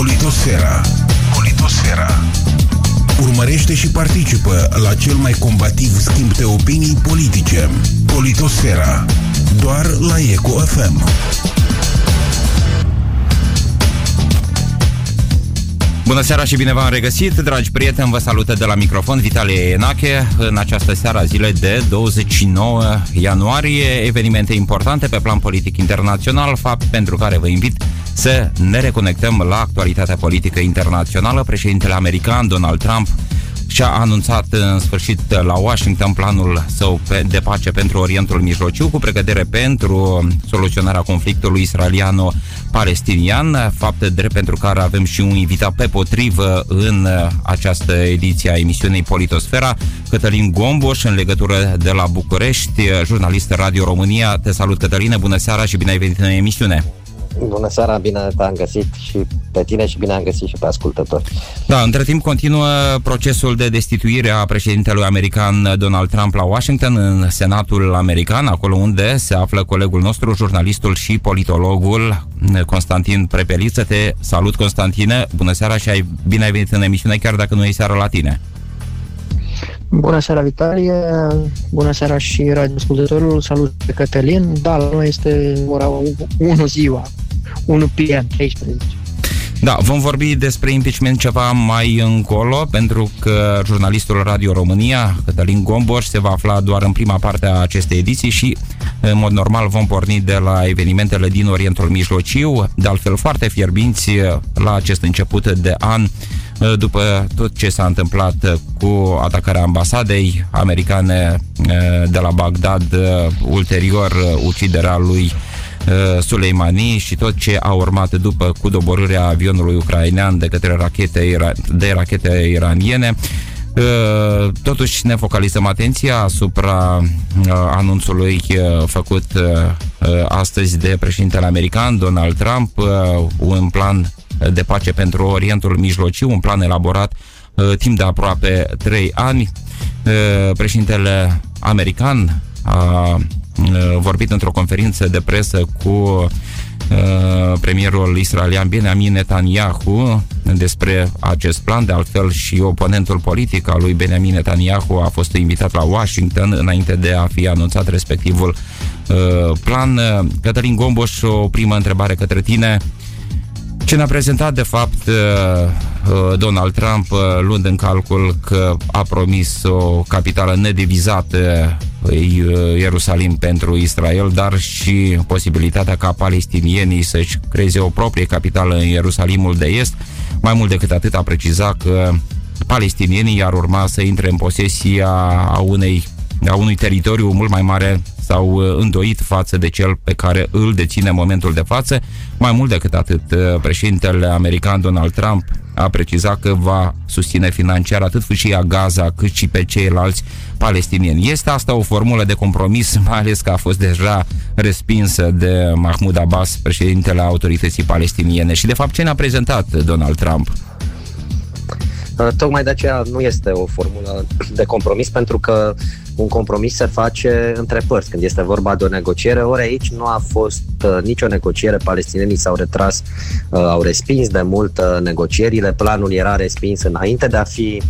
Politosfera. Politosfera. Urmărește și participă la cel mai combativ schimb de opinii politice. Politosfera. Doar la Eco FM. Bună seara și bine v-am regăsit, dragi prieteni, vă salută de la microfon Vitalie Enache în această seară zile de 29 ianuarie, evenimente importante pe plan politic internațional, fapt pentru care vă invit să ne reconectăm la actualitatea politică internațională. Președintele american Donald Trump și-a anunțat în sfârșit la Washington planul său de pace pentru Orientul Mijlociu cu pregătire pentru soluționarea conflictului israeliano-palestinian, fapt drept pentru care avem și un invitat pe potrivă în această ediție a emisiunii Politosfera, Cătălin Gomboș, în legătură de la București, jurnalist Radio România. Te salut, Cătăline, bună seara și bine ai venit în emisiune! Bună seara, bine te-am găsit și pe tine și bine am găsit și pe ascultători. Da, între timp continuă procesul de destituire a președintelui american Donald Trump la Washington, în Senatul american, acolo unde se află colegul nostru, jurnalistul și politologul Constantin Prepeliță. Te salut, Constantine, bună seara și ai, bine ai venit în emisiune, chiar dacă nu e seara la tine. Bună seara, Vitalie! Bună seara și radioascultătorul! Salut pe Cătălin! Da, la noi este ora 1 ziua, 1 PM, 13. Da, vom vorbi despre impeachment ceva mai încolo, pentru că jurnalistul Radio România, Cătălin Gomboș, se va afla doar în prima parte a acestei ediții și, în mod normal, vom porni de la evenimentele din Orientul Mijlociu, de altfel foarte fierbinți la acest început de an, după tot ce s-a întâmplat cu atacarea ambasadei americane de la Bagdad, ulterior uciderea lui Suleimani și tot ce a urmat după cu doborârea avionului ucrainean de către rachete, de rachete iraniene. Totuși ne focalizăm atenția asupra anunțului făcut astăzi de președintele american Donald Trump, un plan de pace pentru Orientul Mijlociu, un plan elaborat timp de aproape 3 ani. Președintele american a vorbit într-o conferință de presă cu premierul israelian Benjamin Netanyahu despre acest plan. De altfel și oponentul politic al lui Benjamin Netanyahu a fost invitat la Washington înainte de a fi anunțat respectivul plan. Cătălin Gomboș, o primă întrebare către tine. Ce ne-a prezentat, de fapt, Donald Trump, luând în calcul că a promis o capitală nedivizată Ierusalim pentru Israel, dar și posibilitatea ca palestinienii să-și creeze o proprie capitală în Ierusalimul de Est. Mai mult decât atât a precizat că palestinienii ar urma să intre în posesia a unei a unui teritoriu mult mai mare s-au îndoit față de cel pe care îl deține în momentul de față. Mai mult decât atât, președintele american Donald Trump a precizat că va susține financiar atât fâșia Gaza cât și pe ceilalți palestinieni. Este asta o formulă de compromis, mai ales că a fost deja respinsă de Mahmoud Abbas, președintele autorității palestiniene. Și de fapt ce ne-a prezentat Donald Trump? Tocmai de aceea nu este o formulă de compromis, pentru că un compromis se face între părți când este vorba de o negociere. Ori aici nu a fost uh, nicio negociere, palestinienii s-au retras, uh, au respins de mult uh, negocierile, planul era respins înainte de a fi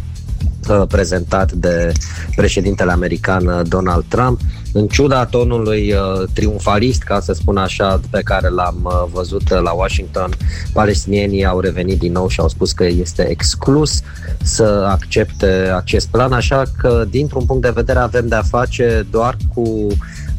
prezentat de președintele american Donald Trump. În ciuda tonului uh, triumfalist, ca să spun așa, pe care l-am uh, văzut la Washington, palestinienii au revenit din nou și au spus că este exclus să accepte acest plan, așa că, dintr-un punct de vedere, avem de-a face doar cu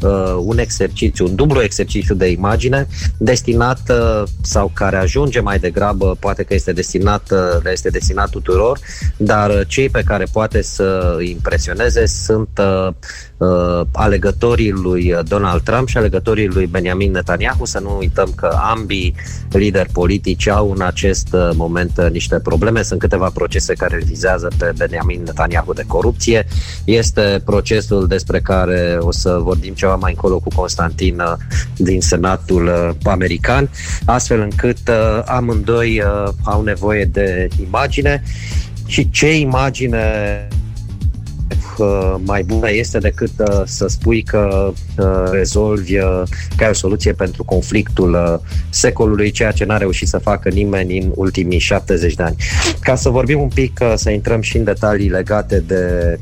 uh, un exercițiu, un dublu exercițiu de imagine destinat uh, sau care ajunge mai degrabă, poate că este destinat, uh, este destinat tuturor, dar cei pe care poate să impresioneze sunt uh, uh, alegătorii lui Donald Trump și alegătorii lui Benjamin Netanyahu. Să nu uităm că ambii lideri politici au în acest uh, moment uh, niște probleme. Sunt câteva procese care vizează pe Benjamin Netanyahu de corupție. Este procesul despre care o să vorbim ceva mai încolo cu Constantin uh, din Senatul American, astfel încât amândoi au nevoie de imagine și ce imagine uh, mai bună este decât uh, să spui că uh, rezolvi, uh, că ai o soluție pentru conflictul uh, secolului, ceea ce n-a reușit să facă nimeni în ultimii 70 de ani. Ca să vorbim un pic, uh, să intrăm și în detalii legate de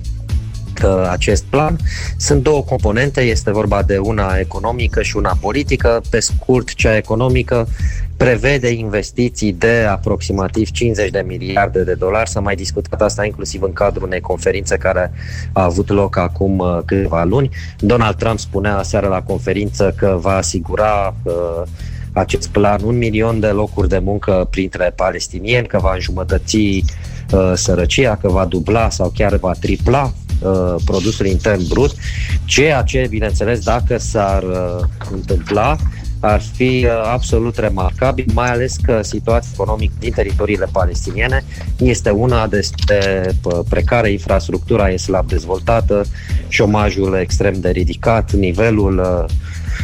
acest plan. Sunt două componente, este vorba de una economică și una politică. Pe scurt, cea economică prevede investiții de aproximativ 50 de miliarde de dolari. S-a mai discutat asta inclusiv în cadrul unei conferințe care a avut loc acum uh, câteva luni. Donald Trump spunea aseară la conferință că va asigura uh, acest plan un milion de locuri de muncă printre palestinieni, că va înjumătăți uh, sărăcia, că va dubla sau chiar va tripla uh, produsul intern brut, ceea ce, bineînțeles, dacă s-ar uh, întâmpla, ar fi uh, absolut remarcabil, mai ales că situația economică din teritoriile palestiniene este una de uh, precară, infrastructura este slab dezvoltată, șomajul extrem de ridicat, nivelul uh,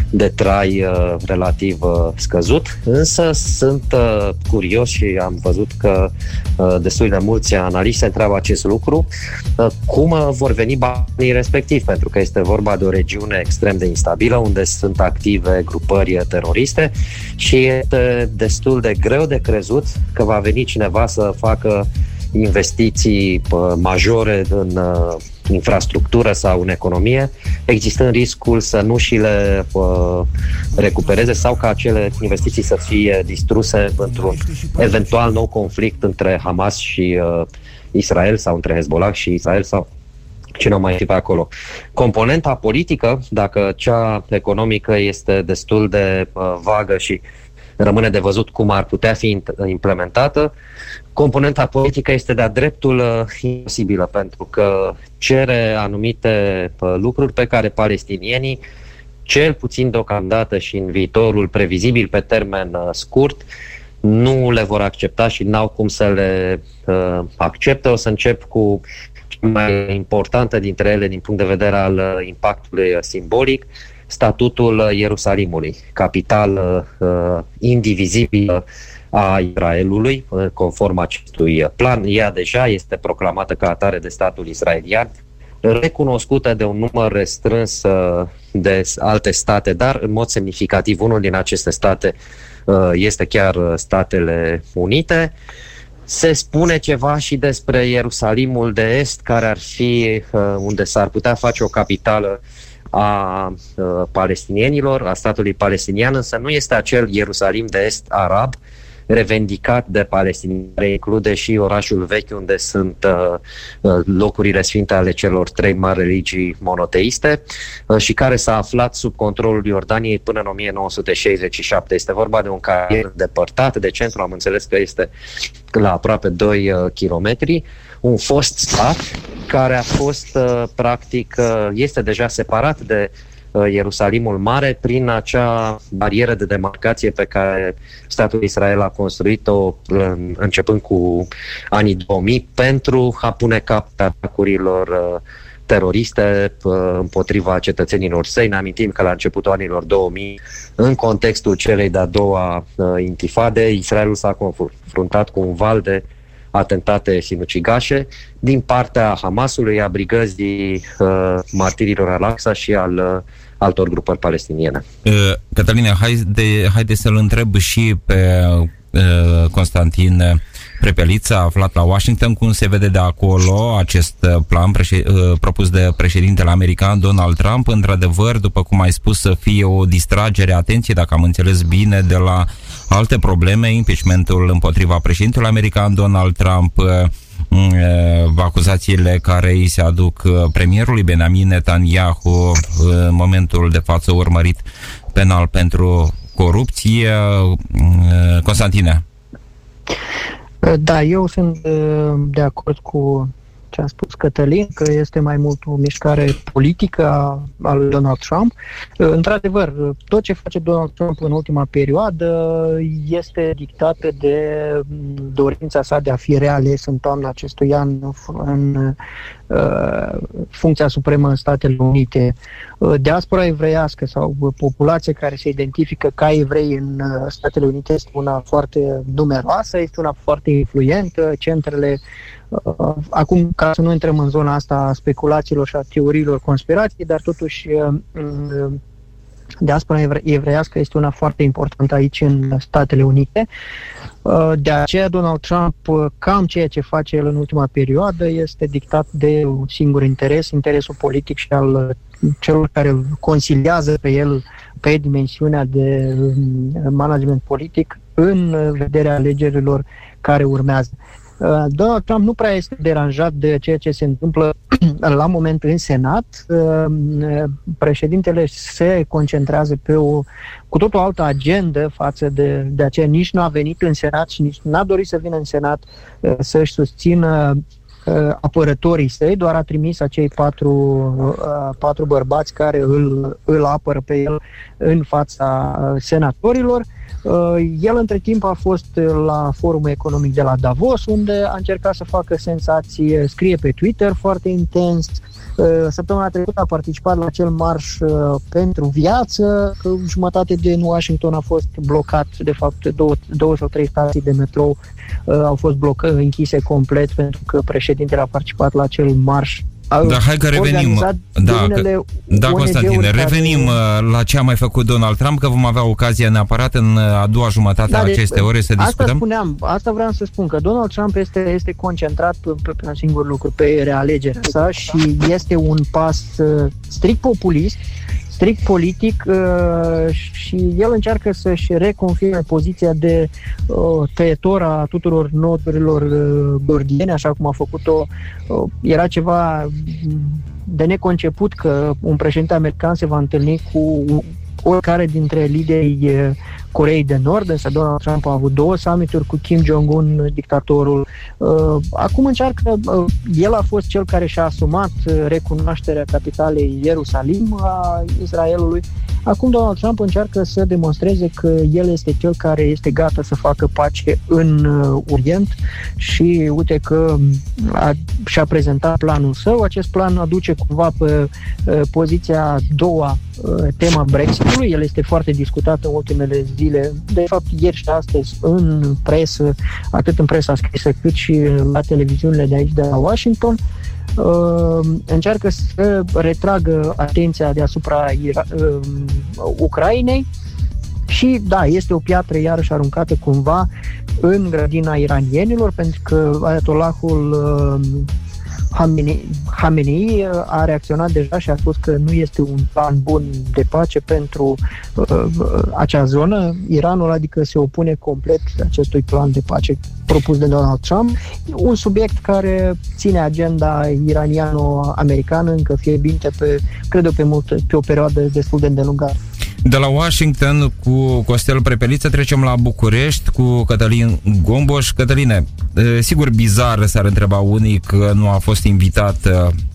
de trai uh, relativ uh, scăzut, însă sunt uh, curios și am văzut că uh, destul de mulți analiști se întreabă acest lucru, uh, cum uh, vor veni banii respectiv, pentru că este vorba de o regiune extrem de instabilă, unde sunt active grupări teroriste și este destul de greu de crezut că va veni cineva să facă investiții uh, majore în uh, infrastructură sau în economie, existând riscul să nu și le uh, recupereze sau ca acele investiții să fie distruse într-un eventual nou conflict între Hamas și uh, Israel sau între Hezbollah și Israel sau cine o mai fi pe acolo. Componenta politică, dacă cea economică este destul de uh, vagă și rămâne de văzut cum ar putea fi implementată, componenta politică este de-a dreptul uh, imposibilă, pentru că cere anumite uh, lucruri pe care palestinienii, cel puțin deocamdată și în viitorul previzibil pe termen uh, scurt, nu le vor accepta și n-au cum să le uh, accepte. O să încep cu mai importantă dintre ele din punct de vedere al impactului simbolic, statutul Ierusalimului, capital uh, indivizibil a Israelului, conform acestui plan. Ea deja este proclamată ca atare de statul israelian, recunoscută de un număr restrâns uh, de alte state, dar în mod semnificativ unul din aceste state uh, este chiar Statele Unite. Se spune ceva și despre Ierusalimul de Est, care ar fi uh, unde s-ar putea face o capitală a palestinienilor, a statului palestinian, însă nu este acel Ierusalim de Est arab, revendicat de palestinieni, include și orașul vechi unde sunt uh, uh, locurile sfinte ale celor trei mari religii monoteiste uh, și care s-a aflat sub controlul Iordaniei până în 1967. Este vorba de un cartier depărtat de centru, am înțeles că este la aproape 2 uh, kilometri, un fost stat care a fost uh, practic, uh, este deja separat de Uh, Ierusalimul Mare prin acea barieră de demarcație pe care statul Israel a construit-o începând cu anii 2000 pentru a pune cap atacurilor uh, teroriste uh, împotriva cetățenilor săi. Ne amintim că la începutul anilor 2000, în contextul celei de-a doua intifade, Israelul s-a confruntat cu un val de atentate sinucigașe din partea Hamasului, a brigăzii uh, martirilor al-Aqsa și al uh, altor grupări palestiniene. Uh, Cătăline, haide, haide să-l întreb și pe uh, Constantin Prepelița, aflat la Washington, cum se vede de acolo acest uh, plan președ, uh, propus de președintele american Donald Trump. Într-adevăr, după cum ai spus, să fie o distragere, atenție, dacă am înțeles bine, de la alte probleme, impeachmentul împotriva președintelui american Donald Trump, uh, Mm, acuzațiile care îi se aduc premierului Benjamin Netanyahu în momentul de față urmărit penal pentru corupție. Constantine. Da, eu sunt de acord cu ce a spus Cătălin, că este mai mult o mișcare politică a lui Donald Trump. Într-adevăr, tot ce face Donald Trump în ultima perioadă este dictată de dorința sa de a fi reales în toamna acestui an în uh, funcția supremă în Statele Unite. Diaspora evreiască sau populația care se identifică ca evrei în Statele Unite este una foarte numeroasă, este una foarte influentă, centrele Acum, ca să nu intrăm în zona asta a speculațiilor și a teoriilor conspirației, dar totuși diaspora evreiască este una foarte importantă aici în Statele Unite. Uh, de aceea Donald Trump, uh, cam ceea ce face el în ultima perioadă, este dictat de un singur interes, interesul politic și al uh, celor care îl consiliază pe el pe dimensiunea de management politic în vederea alegerilor care urmează. Uh, Donald Trump nu prea este deranjat de ceea ce se întâmplă la moment în Senat. Uh, președintele se concentrează pe o cu tot o altă agendă față de, de aceea. Nici nu a venit în Senat și nici n-a dorit să vină în Senat uh, să-și susțină apărătorii săi, doar a trimis acei patru, patru bărbați care îl, îl apără pe el în fața senatorilor. Uh, el între timp a fost la forumul economic de la Davos, unde a încercat să facă sensație, scrie pe Twitter foarte intens, uh, Săptămâna trecută a participat la acel marș uh, pentru viață, că jumătate din Washington a fost blocat, de fapt două, două sau trei stații de metrou au fost blocă, închise complet pentru că președintele a participat la acel marș da, hai că revenim. Da, că, da Constantine, revenim care... Uh, la ce a mai făcut Donald Trump, că vom avea ocazia neapărat în uh, a doua jumătate da, a deci, acestei ore să asta discutăm. Asta spuneam, asta vreau să spun, că Donald Trump este, este concentrat pe, pe, pe un singur lucru, pe realegerea sa și este un pas uh, strict populist strict politic uh, și el încearcă să-și reconfirme poziția de uh, tăietor a tuturor noturilor uh, gordiene, așa cum a făcut-o. Uh, era ceva de neconceput că un președinte american se va întâlni cu oricare dintre liderii Coreei de Nord, însă Donald Trump a avut două summituri cu Kim Jong-un, dictatorul. Uh, acum încearcă, uh, el a fost cel care și-a asumat uh, recunoașterea capitalei Ierusalim a Israelului. Acum Donald Trump încearcă să demonstreze că el este cel care este gata să facă pace în Orient și uite că a, și-a prezentat planul său. Acest plan aduce cumva pe poziția a doua tema Brexitului. El este foarte discutat în ultimele zile zile, de fapt ieri și astăzi, în presă, atât în presa scrisă cât și la televiziunile de aici, de la Washington, uh, încearcă să retragă atenția deasupra Ira- uh, Ucrainei. Și da, este o piatră iarăși aruncată cumva în grădina iranienilor, pentru că Ayatollahul uh, Hamenei uh, a reacționat deja și a spus că nu este un plan bun de pace pentru uh, uh, acea zonă. Iranul adică se opune complet acestui plan de pace propus de Donald Trump, un subiect care ține agenda iraniano-americană încă fierbinte pe, cred eu, pe, mult, pe o perioadă destul de îndelungată. De la Washington cu Costel Prepeliță trecem la București cu Cătălin Gomboș. Cătăline, sigur bizar s-ar întreba unii că nu a fost invitat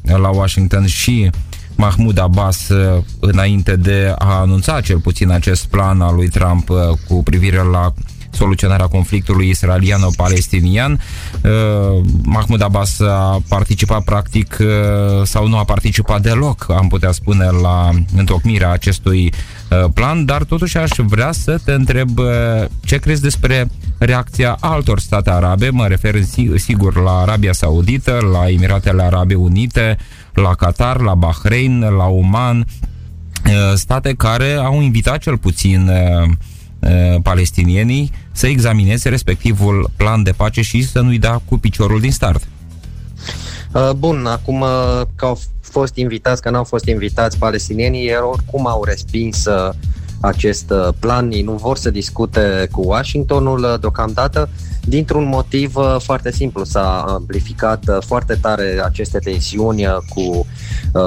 la Washington și Mahmoud Abbas înainte de a anunța cel puțin acest plan al lui Trump cu privire la soluționarea conflictului israeliano-palestinian. Uh, Mahmoud Abbas a participat practic uh, sau nu a participat deloc, am putea spune, la întocmirea acestui uh, plan, dar totuși aș vrea să te întreb ce crezi despre reacția altor state arabe, mă refer sigur la Arabia Saudită, la Emiratele Arabe Unite, la Qatar, la Bahrain, la Oman, state care au invitat cel puțin palestinienii să examineze respectivul plan de pace și să nu-i dea cu piciorul din start. Uh, bun, acum uh, că au fost invitați, că n-au fost invitați palestinienii, oricum au respins uh, acest plan, ei nu vor să discute cu Washingtonul deocamdată, dintr-un motiv foarte simplu. S-a amplificat foarte tare aceste tensiuni cu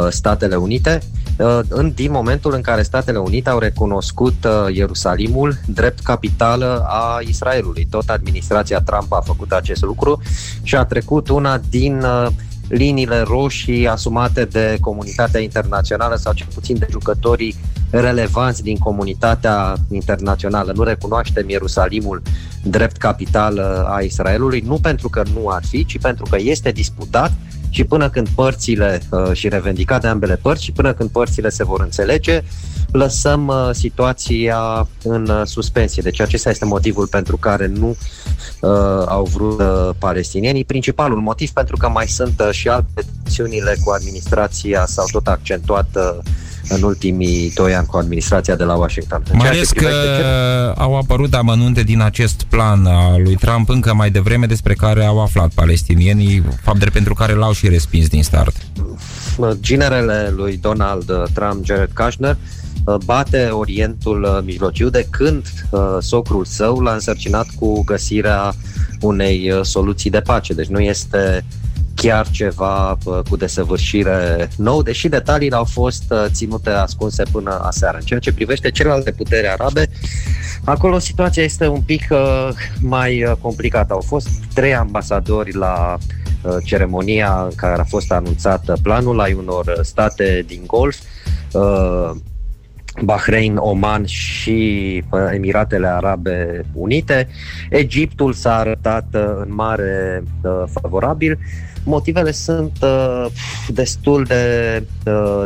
Statele Unite Uh, în, din momentul în care Statele Unite au recunoscut uh, Ierusalimul drept capitală a Israelului. Tot administrația Trump a făcut acest lucru și a trecut una din uh, liniile roșii asumate de comunitatea internațională sau cel puțin de jucătorii relevanți din comunitatea internațională. Nu recunoaștem Ierusalimul drept capitală a Israelului, nu pentru că nu ar fi, ci pentru că este disputat și până când părțile și revendicate de ambele părți și până când părțile se vor înțelege, lăsăm uh, situația în uh, suspensie. Deci acesta este motivul pentru care nu uh, au vrut uh, palestinienii. Principalul motiv pentru că mai sunt uh, și alte tensiunile cu administrația s-au tot accentuat uh, în ultimii doi ani cu administrația de la Washington. Mai ales că ce... au apărut amănunte din acest plan al lui Trump încă mai devreme despre care au aflat palestinienii, fapt de pentru care l-au și respins din start. Ginerele lui Donald Trump, Jared Kushner, Uh, bate Orientul uh, Mijlociu de când uh, socrul său l-a însărcinat cu găsirea unei soluții de pace. Deci nu este chiar ceva cu desăvârșire nou, deși detaliile au fost ținute ascunse până aseară. În ceea ce privește celelalte puteri arabe, acolo situația este un pic mai complicată. Au fost trei ambasadori la ceremonia în care a fost anunțat planul ai unor state din Golf, Bahrain, Oman și uh, Emiratele Arabe Unite. Egiptul s-a arătat uh, în mare uh, favorabil. Motivele sunt destul de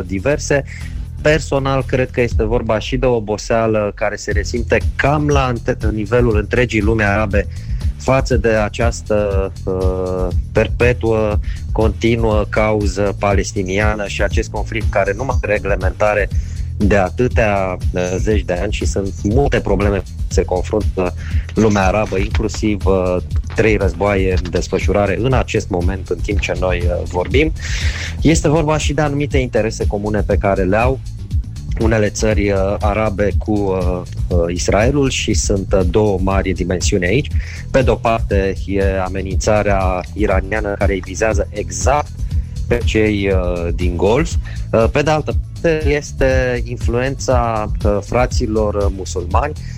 diverse. Personal, cred că este vorba și de o oboseală care se resimte cam la nivelul întregii lume arabe față de această uh, perpetuă, continuă cauză palestiniană și acest conflict care nu mai are reglementare de atâtea uh, zeci de ani și sunt multe probleme se confruntă lumea arabă, inclusiv uh, trei războaie în desfășurare în acest moment, în timp ce noi uh, vorbim. Este vorba și de anumite interese comune pe care le au unele țări uh, arabe cu uh, uh, Israelul și sunt uh, două mari dimensiuni aici. Pe de o parte e amenințarea iraniană care îi vizează exact pe cei uh, din Golf. Uh, pe de altă parte este influența uh, fraților uh, musulmani uh,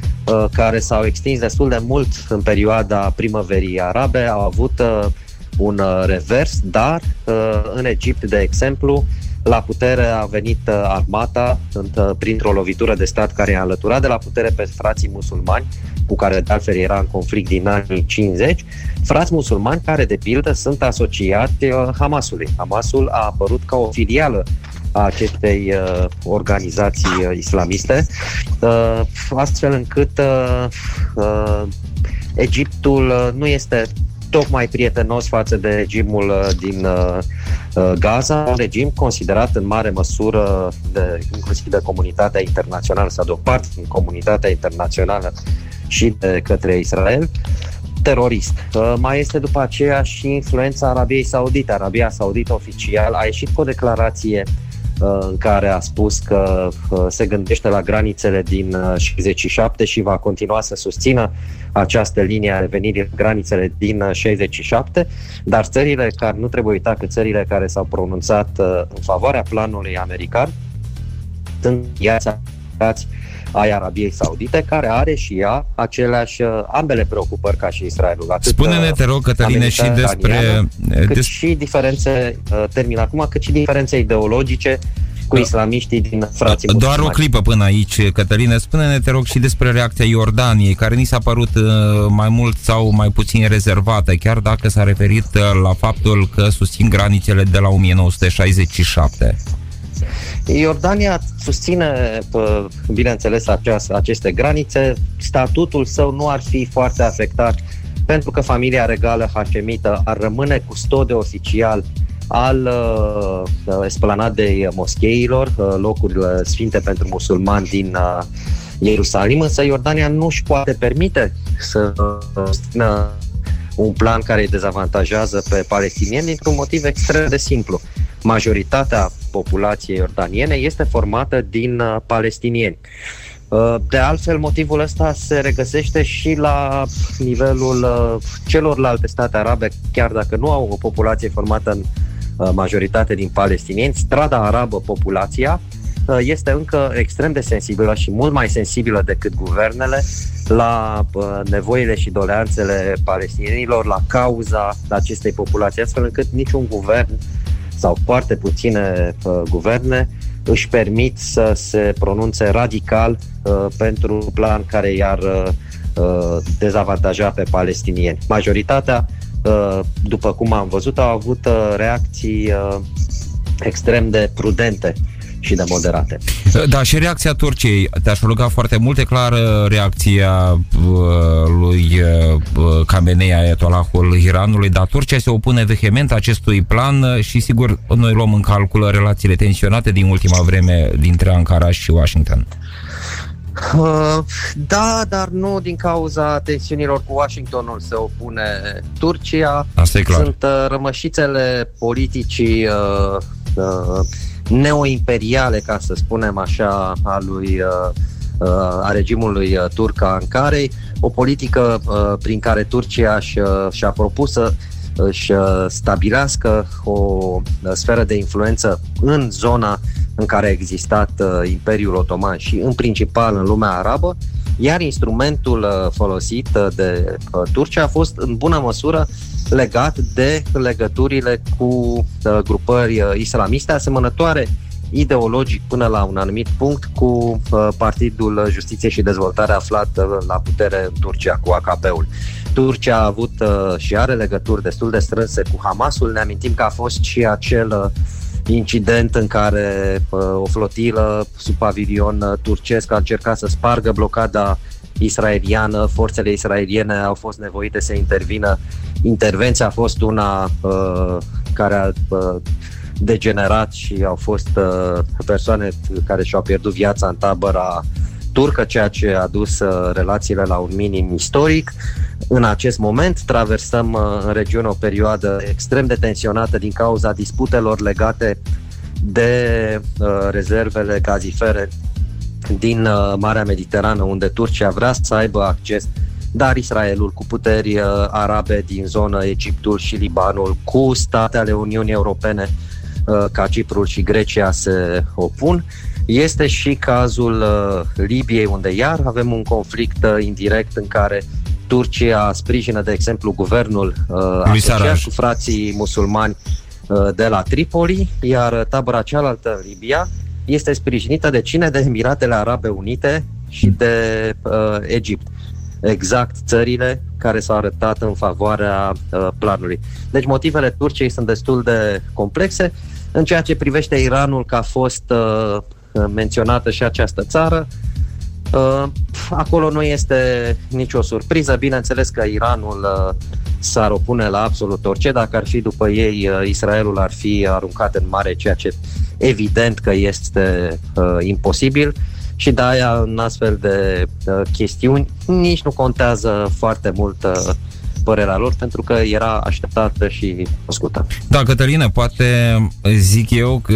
care s-au extins destul de mult în perioada primăverii arabe, au avut uh, un uh, revers, dar uh, în Egipt, de exemplu, la putere a venit uh, armata uh, printr-o lovitură de stat care a alăturat de la putere pe frații musulmani, cu care de altfel era în conflict din anii 50, frați musulmani care, de pildă, sunt asociați uh, Hamasului. Hamasul a apărut ca o filială a acestei uh, organizații uh, islamiste, uh, astfel încât uh, uh, Egiptul uh, nu este tocmai prietenos față de regimul uh, din uh, uh, Gaza, un regim considerat în mare măsură, de, inclusiv de comunitatea internațională sau de o parte din comunitatea internațională și de către Israel, terorist. Mai este după aceea și influența Arabiei Saudite. Arabia Saudită oficial a ieșit cu o declarație în care a spus că se gândește la granițele din 67 și va continua să susțină această linie a revenirii la granițele din 67, dar țările care, nu trebuie uita că țările care s-au pronunțat în favoarea planului american sunt iați ai Arabiei Saudite, care are și ea aceleași, ambele preocupări ca și Israelul. Atât Spune-ne, te rog, Cătăline, și despre... Cât des... și diferențe, termin acum, cât și diferențe ideologice cu da. islamiștii din frații Doar musulmani. o clipă până aici, Cătăline. Spune-ne, te rog, și despre reacția Iordaniei, care ni s-a părut uh, mai mult sau mai puțin rezervată, chiar dacă s-a referit uh, la faptul că susțin granițele de la 1967. Iordania susține, bineînțeles, aceste granițe. Statutul său nu ar fi foarte afectat pentru că familia regală hașemită ar rămâne custode oficial al uh, esplanadei moscheilor, uh, locurile sfinte pentru musulmani din uh, Ierusalim, însă Iordania nu își poate permite să susțină un plan care îi dezavantajează pe palestinieni dintr-un motiv extrem de simplu. Majoritatea populației iordaniene este formată din uh, palestinieni. Uh, de altfel, motivul ăsta se regăsește și la nivelul uh, celorlalte state arabe, chiar dacă nu au o populație formată în majoritate din palestinieni, strada arabă, populația, este încă extrem de sensibilă și mult mai sensibilă decât guvernele la nevoile și doleanțele palestinienilor, la cauza acestei populații, astfel încât niciun guvern sau foarte puține guverne își permit să se pronunțe radical uh, pentru un plan care i-ar uh, dezavantaja pe palestinieni. Majoritatea după cum am văzut, au avut reacții extrem de prudente și de moderate. Da, și reacția Turciei. Te-aș ruga foarte mult, e clar reacția uh, lui uh, Khamenei, Ayatollahul Iranului, dar Turcia se opune vehement acestui plan și sigur noi luăm în calcul relațiile tensionate din ultima vreme dintre Ankara și Washington. Uh, da, dar nu din cauza tensiunilor cu Washingtonul se opune Turcia. Asta e clar. Sunt uh, rămășițele politicii uh, uh, neoimperiale, ca să spunem așa, a lui uh, uh, a regimului uh, turc a Ankarei, o politică prin care Turcia și-a propus să își stabilească o sferă de influență în zona în care a existat Imperiul Otoman și în principal în lumea arabă, iar instrumentul folosit de Turcia a fost în bună măsură legat de legăturile cu uh, grupări uh, islamiste asemănătoare ideologic până la un anumit punct cu uh, Partidul Justiție și Dezvoltare aflat la putere în Turcia, cu AKP-ul. Turcia a avut și are legături destul de strânse cu Hamasul. Ne amintim că a fost și acel incident în care o flotilă sub pavilion turcesc a încercat să spargă blocada israeliană, forțele israeliene au fost nevoite să intervină. Intervenția a fost una uh, care a uh, degenerat și au fost uh, persoane care și-au pierdut viața în tabăra turcă, ceea ce a dus uh, relațiile la un minim istoric. În acest moment traversăm uh, în regiune o perioadă extrem de tensionată din cauza disputelor legate de uh, rezervele gazifere din uh, Marea Mediterană, unde Turcia vrea să aibă acces, dar Israelul cu puteri uh, arabe din zonă, Egiptul și Libanul, cu state ale Uniunii Europene uh, ca Ciprul și Grecia se opun. Este și cazul Libiei, unde iar avem un conflict indirect în care Turcia sprijină, de exemplu, guvernul asociat cu frații musulmani de la Tripoli, iar tabăra cealaltă în Libia este sprijinită de cine? De Emiratele Arabe Unite și de uh, Egipt. Exact țările care s-au arătat în favoarea uh, planului. Deci motivele Turciei sunt destul de complexe. În ceea ce privește Iranul, că a fost uh, menționată și această țară, uh, acolo nu este nicio surpriză. Bineînțeles că Iranul uh, s-ar opune la absolut orice. Dacă ar fi după ei, uh, Israelul ar fi aruncat în mare, ceea ce evident că este uh, imposibil și de aia în astfel de uh, chestiuni nici nu contează foarte mult uh, părerea lor pentru că era așteptată și cunoscută. Da, Cătălină, poate zic eu că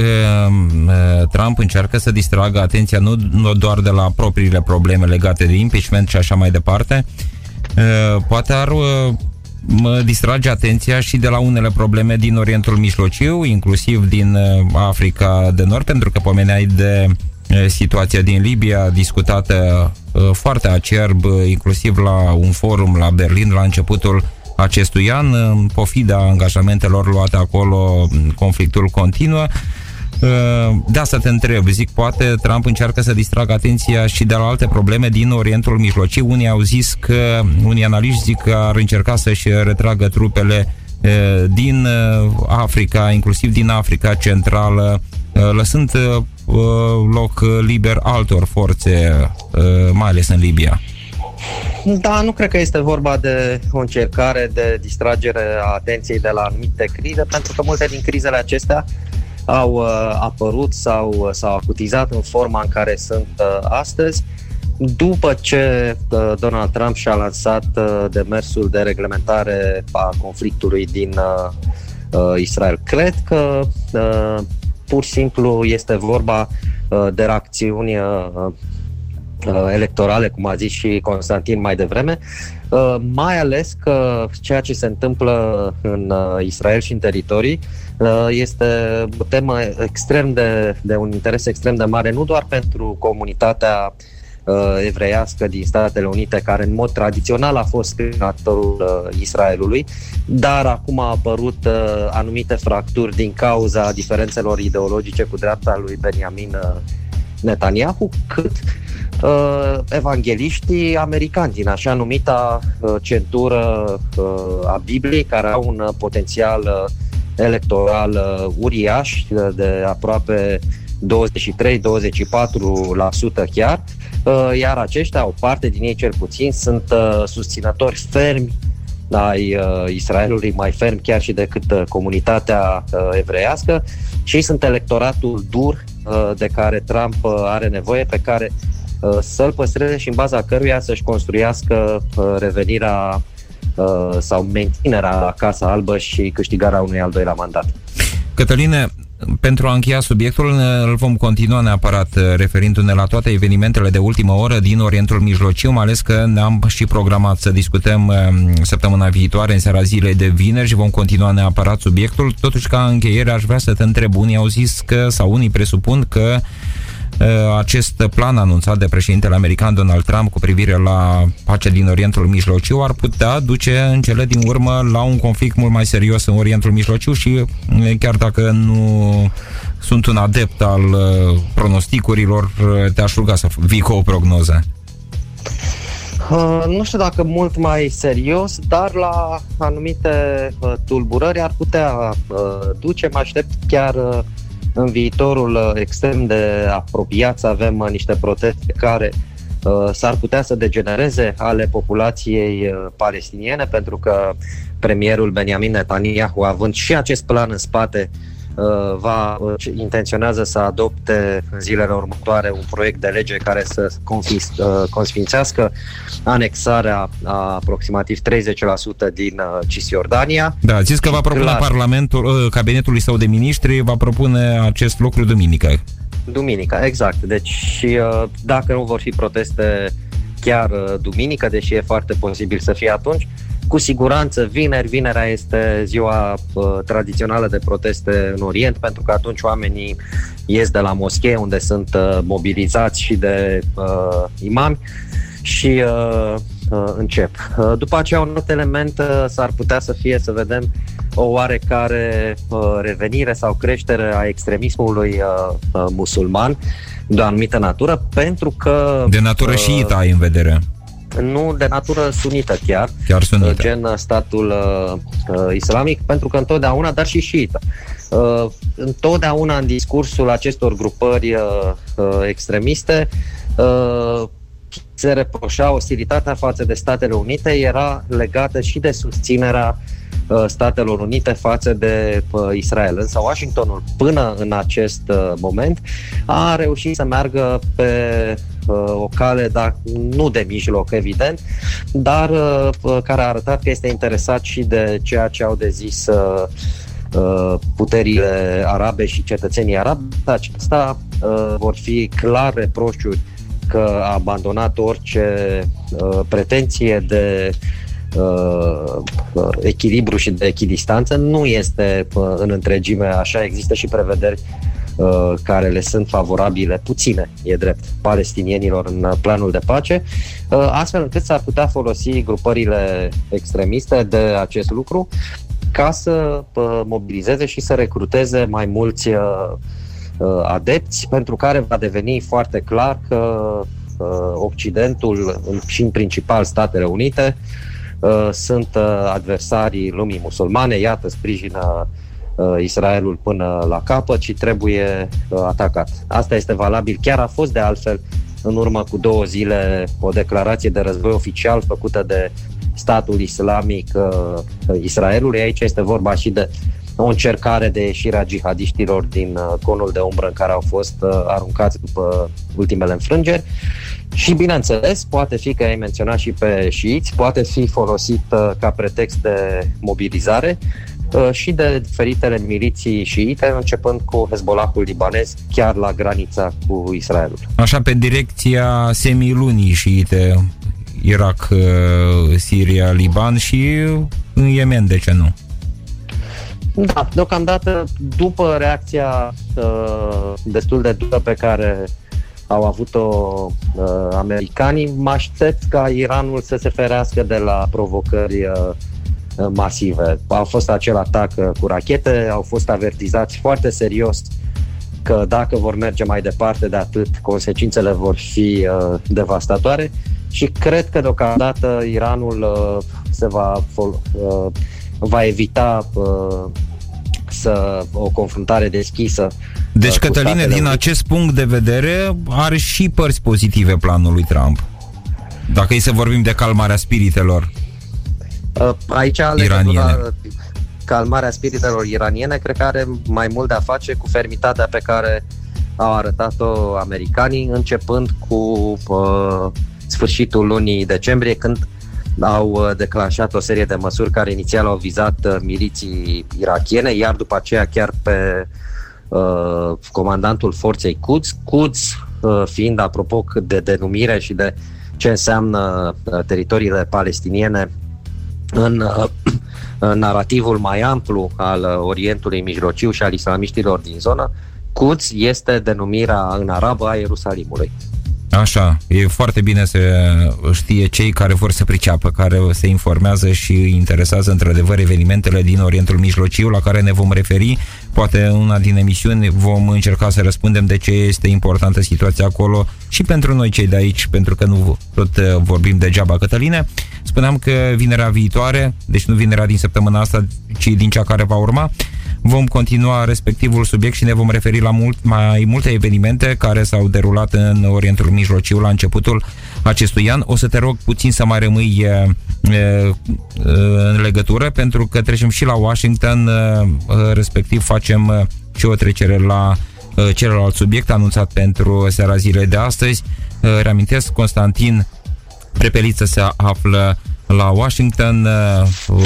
uh, Trump încearcă să distragă atenția nu, nu doar de la propriile probleme legate de impeachment și așa mai departe, uh, poate ar uh, mă distrage atenția și de la unele probleme din Orientul Mijlociu, inclusiv din uh, Africa de Nord, pentru că pomeneai de uh, situația din Libia discutată uh, foarte acerb, inclusiv la un forum la Berlin la începutul acestui an, în pofida angajamentelor luate acolo, conflictul continuă. Uh, de asta te întreb, zic, poate Trump încearcă să distragă atenția și de la alte probleme din Orientul Mijlociu. Unii au zis că, unii analiști zic că ar încerca să-și retragă trupele uh, din uh, Africa, inclusiv din Africa Centrală, lăsând loc liber altor forțe, mai ales în Libia. Da, nu cred că este vorba de o încercare de distragere a atenției de la anumite crize, pentru că multe din crizele acestea au uh, apărut sau uh, s-au acutizat în forma în care sunt uh, astăzi, după ce uh, Donald Trump și-a lansat uh, demersul de reglementare a conflictului din uh, uh, Israel. Cred că uh, pur și simplu este vorba uh, de reacțiuni uh, uh, electorale, cum a zis și Constantin mai devreme, uh, mai ales că ceea ce se întâmplă în uh, Israel și în teritorii Uh, este o temă extrem de, de un interes extrem de mare, nu doar pentru comunitatea uh, evreiască din Statele Unite, care în mod tradițional a fost sprijinatorul uh, Israelului, dar acum a apărut uh, anumite fracturi din cauza diferențelor ideologice cu dreapta lui Benjamin uh, Netanyahu, cât uh, evangeliștii americani din așa numita uh, centură uh, a Bibliei, care au un uh, potențial uh, electoral uh, uriaș uh, de aproape 23-24% chiar, uh, iar aceștia, o parte din ei cel puțin, sunt uh, susținători fermi ai uh, Israelului, mai ferm chiar și decât uh, comunitatea uh, evreiască și ei sunt electoratul dur uh, de care Trump uh, are nevoie, pe care uh, să-l păstreze și în baza căruia să-și construiască uh, revenirea uh, sau menținerea la Casa Albă și câștigarea unui al doilea mandat. Cătăline, pentru a încheia subiectul, îl vom continua neapărat uh, referindu-ne la toate evenimentele de ultimă oră din Orientul Mijlociu, mai ales că ne-am și programat să discutăm um, săptămâna viitoare, în seara zilei de vineri și vom continua neapărat subiectul. Totuși, ca încheiere, aș vrea să te întreb. Unii au zis că, sau unii presupun că Uh, acest plan anunțat de președintele american Donald Trump cu privire la pacea din Orientul Mijlociu ar putea duce în cele din urmă la un conflict mult mai serios în Orientul Mijlociu și uh, chiar dacă nu sunt un adept al uh, pronosticurilor, te-aș ruga să vii cu o prognoză. Uh, nu știu dacă mult mai serios, dar la anumite uh, tulburări ar putea uh, duce. Mă aștept chiar uh, în viitorul uh, extrem de apropiat să avem uh, niște proteste care uh, s-ar putea să degenereze ale populației palestiniene, pentru că premierul Benjamin Netanyahu, având și acest plan în spate, Uh, va uh, intenționează să adopte în zilele următoare un proiect de lege care să uh, consfințească anexarea a aproximativ 30% din Cisjordania. Da, zis că va propune clar, Parlamentul, cabinetului său de miniștri, va propune acest lucru duminică. Duminica, exact. Deci dacă nu vor fi proteste chiar duminică, deși e foarte posibil să fie atunci, cu siguranță vineri, vinerea este ziua uh, tradițională de proteste în Orient, pentru că atunci oamenii ies de la moschee unde sunt uh, mobilizați și de uh, imami și uh, uh, încep. Uh, după aceea un alt element uh, s-ar putea să fie să vedem o oarecare uh, revenire sau creștere a extremismului uh, uh, musulman de o anumită natură, pentru că... De natură uh, șiită ai în vedere nu de natură sunită chiar, chiar sunită. Uh, gen statul uh, uh, islamic, pentru că întotdeauna, dar și șiită. Uh, întotdeauna în discursul acestor grupări uh, uh, extremiste uh, se reproșa ostilitatea față de Statele Unite era legată și de susținerea uh, Statelor Unite față de uh, Israel. Însă Washingtonul, până în acest moment, a reușit să meargă pe o cale, dar nu de mijloc, evident, dar care a arătat că este interesat și de ceea ce au de zis puterile arabe și cetățenii arabi. Acesta vor fi clar reproșuri că a abandonat orice uh, pretenție de uh, echilibru și de echidistanță. Nu este uh, în întregime așa, există și prevederi uh, care le sunt favorabile, puține, e drept, palestinienilor în planul de pace, uh, astfel încât s-ar putea folosi grupările extremiste de acest lucru ca să uh, mobilizeze și să recruteze mai mulți Uh, adepți, pentru care va deveni foarte clar că uh, Occidentul și în principal Statele Unite uh, sunt adversarii lumii musulmane, iată, sprijină Israelul până la capăt și trebuie atacat. Asta este valabil, chiar a fost de altfel în urmă cu două zile o declarație de război oficial făcută de statul islamic uh, Israelului. Aici este vorba și de o încercare de ieșire a jihadiștilor din uh, conul de umbră în care au fost uh, aruncați după ultimele înfrângeri. Și, bineînțeles, poate fi, că ai menționat și pe șiiți, poate fi folosit uh, ca pretext de mobilizare și de diferitele miliții șiite, începând cu Hezbollahul libanez, chiar la granița cu Israelul. Așa, pe direcția semilunii șiite, Irak, Siria, Liban și în Yemen, de ce nu? Da, deocamdată, după reacția uh, destul de dură pe care au avut-o uh, americanii, mă aștept ca Iranul să se ferească de la provocări uh, masive. A fost acel atac uh, cu rachete, au fost avertizați foarte serios că dacă vor merge mai departe de atât, consecințele vor fi uh, devastatoare și cred că deocamdată Iranul uh, se va, uh, va evita uh, să o confruntare deschisă. Deci, uh, Cătăline, din acest punct de vedere, are și părți pozitive planul lui Trump. Dacă e să vorbim de calmarea spiritelor uh, Aici iraniene. calmarea spiritelor iraniene cred că are mai mult de a face cu fermitatea pe care au arătat-o americanii, începând cu uh, sfârșitul lunii decembrie, când au uh, declanșat o serie de măsuri care inițial au vizat uh, miliții irachiene, iar după aceea chiar pe uh, comandantul forței Quds, Quds uh, fiind, apropo, de denumire și de ce înseamnă uh, teritoriile palestiniene în, uh, în narativul mai amplu al uh, Orientului Mijlociu și al islamiștilor din zonă, Quds este denumirea în arabă a Ierusalimului. Așa, e foarte bine să știe cei care vor să priceapă, care se informează și interesează într-adevăr evenimentele din Orientul Mijlociu la care ne vom referi. Poate în una din emisiuni vom încerca să răspundem de ce este importantă situația acolo și pentru noi cei de aici, pentru că nu tot uh, vorbim degeaba, Cătăline. Spuneam că vinerea viitoare, deci nu vinerea din săptămâna asta, ci din cea care va urma, Vom continua respectivul subiect și ne vom referi la mult, mai multe evenimente care s-au derulat în Orientul Mijlociu la începutul acestui an. O să te rog puțin să mai rămâi e, e, în legătură pentru că trecem și la Washington, respectiv facem și o trecere la celălalt subiect anunțat pentru seara zilei de astăzi. Reamintesc, Constantin Prepeliță se află la Washington uh,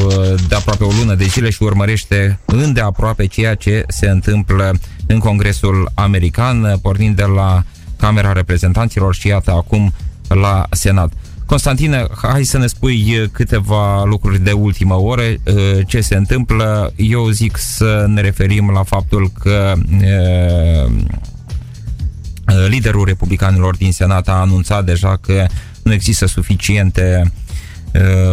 de aproape o lună de zile și urmărește îndeaproape ceea ce se întâmplă în Congresul American, pornind de la Camera Reprezentanților și iată acum la Senat. Constantine, hai să ne spui câteva lucruri de ultimă oră, uh, ce se întâmplă. Eu zic să ne referim la faptul că uh, liderul republicanilor din Senat a anunțat deja că nu există suficiente Uh,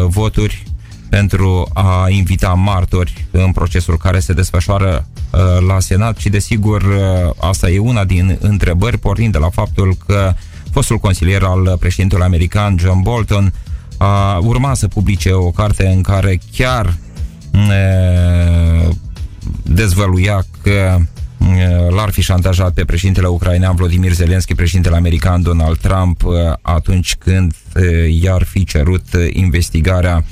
voturi pentru a invita martori în procesul care se desfășoară uh, la Senat și desigur uh, asta e una din întrebări pornind de la faptul că fostul consilier al președintelui american John Bolton a urmat să publice o carte în care chiar dezvăluia că l-ar fi șantajat pe președintele ucrainean Vladimir Zelensky, președintele american Donald Trump, atunci când i-ar fi cerut investigarea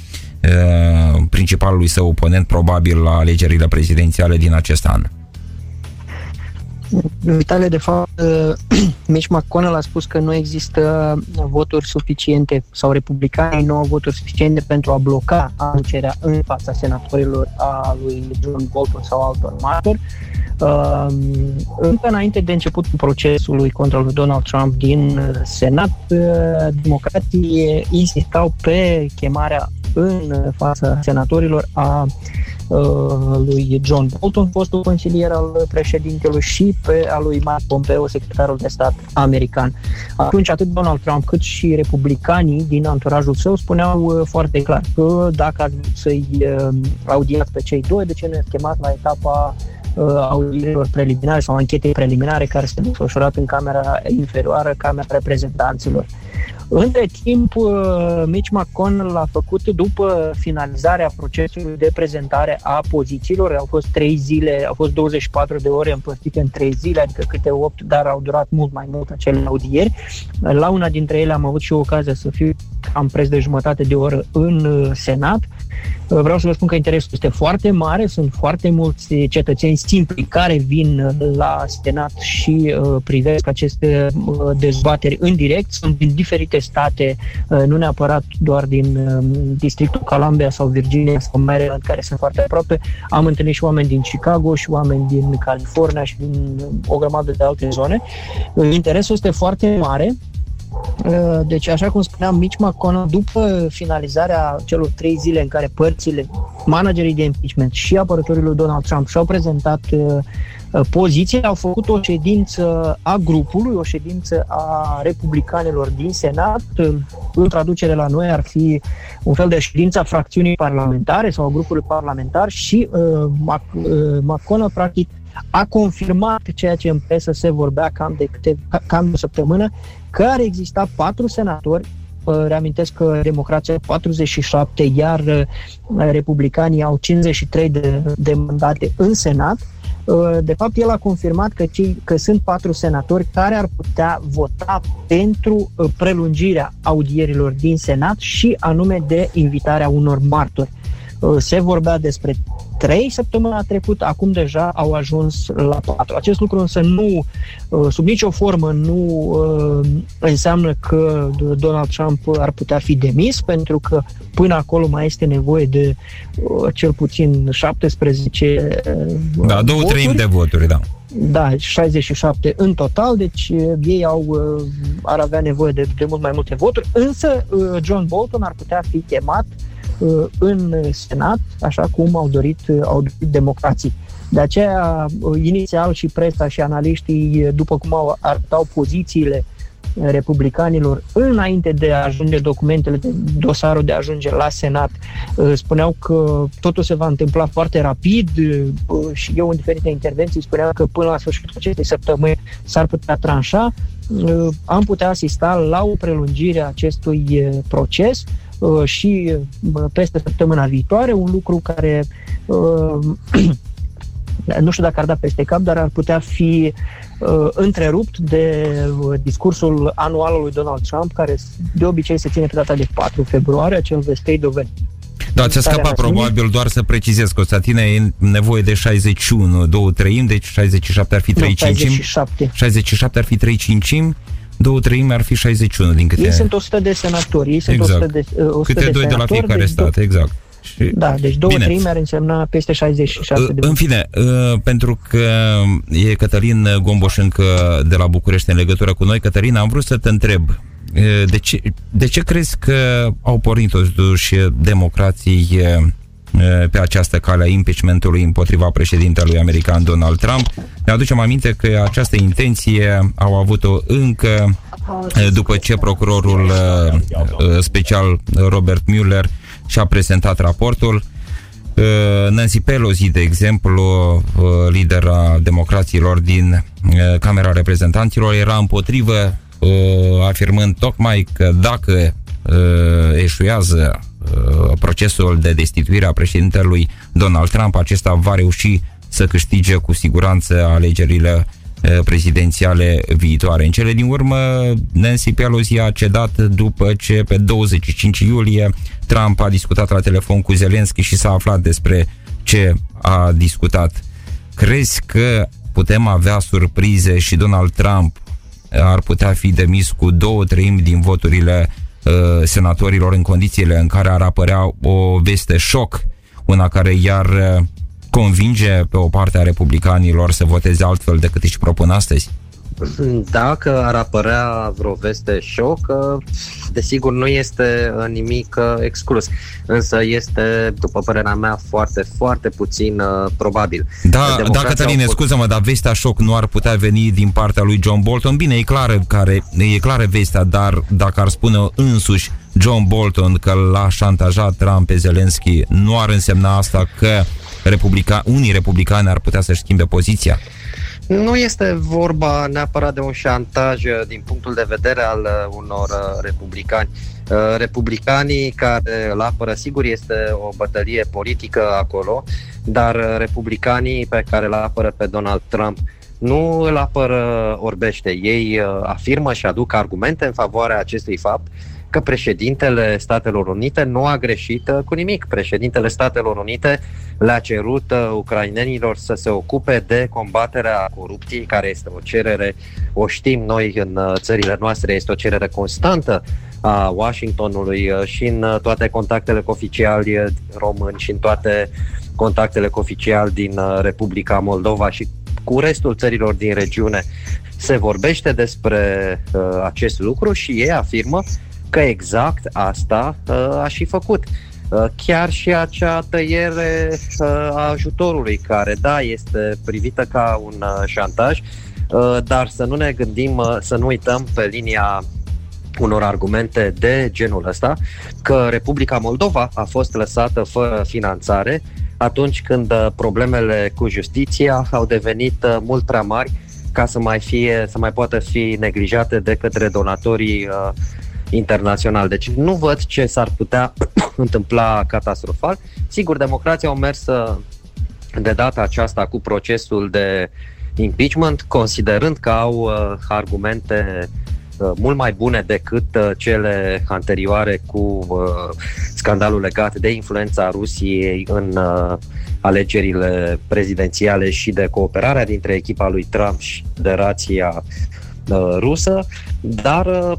principalului său oponent, probabil la alegerile prezidențiale din acest an. Vitale, de fapt, Mitch McConnell a spus că nu există voturi suficiente sau republicanii nu au voturi suficiente pentru a bloca aducerea în fața senatorilor a lui John Bolton sau altor martori. Uh, încă înainte de începutul procesului contra lui Donald Trump din Senat, uh, democrații insistau pe chemarea în fața senatorilor a Uh, lui John Bolton, fostul consilier al președintelui, și pe a lui Mike Pompeo, secretarul de stat american. Atunci, atât Donald Trump cât și republicanii din anturajul său spuneau uh, foarte clar că dacă ar să-i uh, audiați pe cei doi, de ce nu i chemat la etapa audierilor preliminare sau anchetei preliminare care s-a desfășurat în camera inferioară, camera reprezentanților. Între timp, uh, Mitch McConnell a făcut, după finalizarea procesului de prezentare a pozițiilor, au fost trei zile, au fost 24 de ore împărțite în trei zile, adică câte 8, dar au durat mult mai mult acele audieri. La una dintre ele am avut și ocazia să fiu am preț de jumătate de oră în uh, Senat. Uh, vreau să vă spun că interesul este foarte mare, sunt foarte mulți cetățeni simpli care vin la Senat și privesc aceste dezbateri în direct, sunt din diferite state, uh, nu neapărat doar din um, districtul Columbia sau Virginia sau Maryland, care sunt foarte aproape. Am întâlnit și oameni din Chicago și oameni din California și din um, o grămadă de alte zone. Uh, interesul este foarte mare. Uh, deci, așa cum spuneam, Mitch McConnell, după finalizarea celor trei zile în care părțile, managerii de impeachment și apărătorii lui Donald Trump și-au prezentat Uh, poziție, au făcut o ședință a grupului, o ședință a republicanilor din Senat. În traducere la noi ar fi un fel de ședință a fracțiunii parlamentare sau a grupului parlamentar și uh, uh McConnell, practic, a confirmat ceea ce în presă se vorbea cam de, câte, cam de o săptămână, că ar exista patru senatori reamintesc că democrația 47, iar uh, republicanii au 53 de, de mandate în Senat. Uh, de fapt, el a confirmat că, cei, că sunt patru senatori care ar putea vota pentru uh, prelungirea audierilor din Senat și anume de invitarea unor martori. Se vorbea despre trei săptămâna trecută, acum deja au ajuns la patru. Acest lucru însă nu, uh, sub nicio formă, nu uh, înseamnă că Donald Trump ar putea fi demis, pentru că până acolo mai este nevoie de uh, cel puțin 17 Da, două voturi. treimi de voturi, da. Da, 67 în total, deci ei au, ar avea nevoie de, de mult mai multe voturi, însă John Bolton ar putea fi chemat uh, Uh, în Senat, așa cum au dorit, uh, au dorit democrații. De aceea, uh, inițial și presa și analiștii, după cum au arătau pozițiile republicanilor înainte de a ajunge documentele, de dosarul de a ajunge la Senat, spuneau că totul se va întâmpla foarte rapid și eu în diferite intervenții spuneam că până la sfârșitul acestei săptămâni s-ar putea tranșa. Am putea asista la o prelungire a acestui proces Uh, și uh, peste săptămâna viitoare, un lucru care uh, nu știu dacă ar da peste cap, dar ar putea fi uh, întrerupt de uh, discursul anual al lui Donald Trump, care de obicei se ține pe data de 4 februarie, acel The State of da, ți-a scăpat probabil, doar să precizez, Constantine, e nevoie de 61, 2 treimi, deci 67 ar fi 3 cincimi. 67. 67 ar fi 3 cincimi două treimi ar fi 61 din câte... Ei sunt 100 de senatori, ei sunt exact. 100 de, 100 câte de doi de la fiecare deci stat, exact. Și... Da, deci două Bine. treimi ar însemna peste 67 de În fine, uh, pentru că e Cătălin Gomboș încă de la București în legătură cu noi, Cătălin, am vrut să te întreb uh, de ce, de ce crezi că au pornit totuși democrații uh, pe această cale a impeachmentului împotriva președintelui american Donald Trump. Ne aducem aminte că această intenție au avut-o încă după ce procurorul special Robert Mueller și-a prezentat raportul. Nancy Pelosi, de exemplu, lidera democraților din Camera Reprezentanților, era împotrivă, afirmând tocmai că dacă eșuează Uh, procesul de destituire a președintelui Donald Trump, acesta va reuși să câștige cu siguranță alegerile uh, prezidențiale viitoare. În cele din urmă, Nancy Pelosi a cedat după ce pe 25 iulie Trump a discutat la telefon cu Zelensky și s-a aflat despre ce a discutat. Crezi că putem avea surprize și Donald Trump ar putea fi demis cu două treimi din voturile Uh, senatorilor în condițiile în care ar apărea o veste șoc, una care iar uh, convinge pe o parte a republicanilor să voteze altfel decât își propun astăzi? Dacă ar apărea vreo veste șoc, desigur nu este nimic exclus, însă este, după părerea mea, foarte, foarte puțin uh, probabil. Da, da Cătăline, fost... scuză-mă, dar vestea șoc nu ar putea veni din partea lui John Bolton? Bine, e clară, care, e clară vestea, dar dacă ar spune însuși John Bolton că l-a șantajat Trump pe Zelensky, nu ar însemna asta că republica, unii republicani ar putea să-și schimbe poziția? Nu este vorba neapărat de un șantaj uh, din punctul de vedere al uh, unor uh, republicani. Republicanii care îl apără, sigur, este o bătălie politică acolo, dar republicanii pe care îl apără pe Donald Trump nu îl apără orbește. Ei afirmă și aduc argumente în favoarea acestui fapt că președintele Statelor Unite nu a greșit uh, cu nimic. Președintele Statelor Unite le-a cerut uh, ucrainenilor să se ocupe de combaterea corupției, care este o cerere, o știm noi în uh, țările noastre, este o cerere constantă a Washingtonului și în toate contactele cu oficiali români și în toate contactele cu oficiali din Republica Moldova și cu restul țărilor din regiune se vorbește despre uh, acest lucru și ei afirmă că exact asta uh, a și făcut. Uh, chiar și acea tăiere uh, a ajutorului, care, da, este privită ca un uh, șantaj, uh, dar să nu ne gândim, uh, să nu uităm pe linia unor argumente de genul ăsta, că Republica Moldova a fost lăsată fără finanțare atunci când problemele cu justiția au devenit mult prea mari ca să mai fie, să mai poată fi neglijate de către donatorii uh, internaționali. Deci nu văd ce s-ar putea întâmpla catastrofal. Sigur, democrația au mers de data aceasta cu procesul de impeachment, considerând că au uh, argumente uh, mult mai bune decât uh, cele anterioare cu uh, scandalul legat de influența Rusiei în uh, alegerile prezidențiale și de cooperarea dintre echipa lui Trump și federația uh, rusă, dar uh,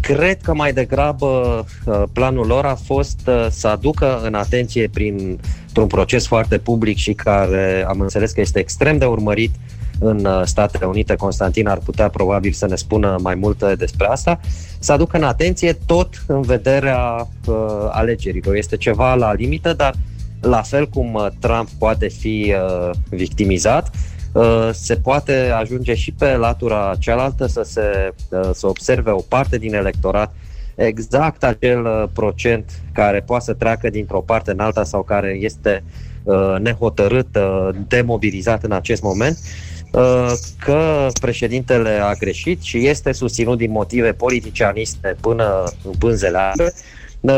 cred că mai degrabă uh, planul lor a fost uh, să aducă în atenție prin un proces foarte public și care am înțeles că este extrem de urmărit în uh, Statele Unite. Constantin ar putea probabil să ne spună mai multe despre asta. Să aducă în atenție tot în vederea uh, alegerilor. Este ceva la limită, dar la fel cum uh, Trump poate fi uh, victimizat, uh, se poate ajunge și pe latura cealaltă să se să observe o parte din electorat exact acel procent care poate să treacă dintr-o parte în alta sau care este nehotărât, demobilizat în acest moment, că președintele a greșit și este susținut din motive politicianiste până în pânzele da,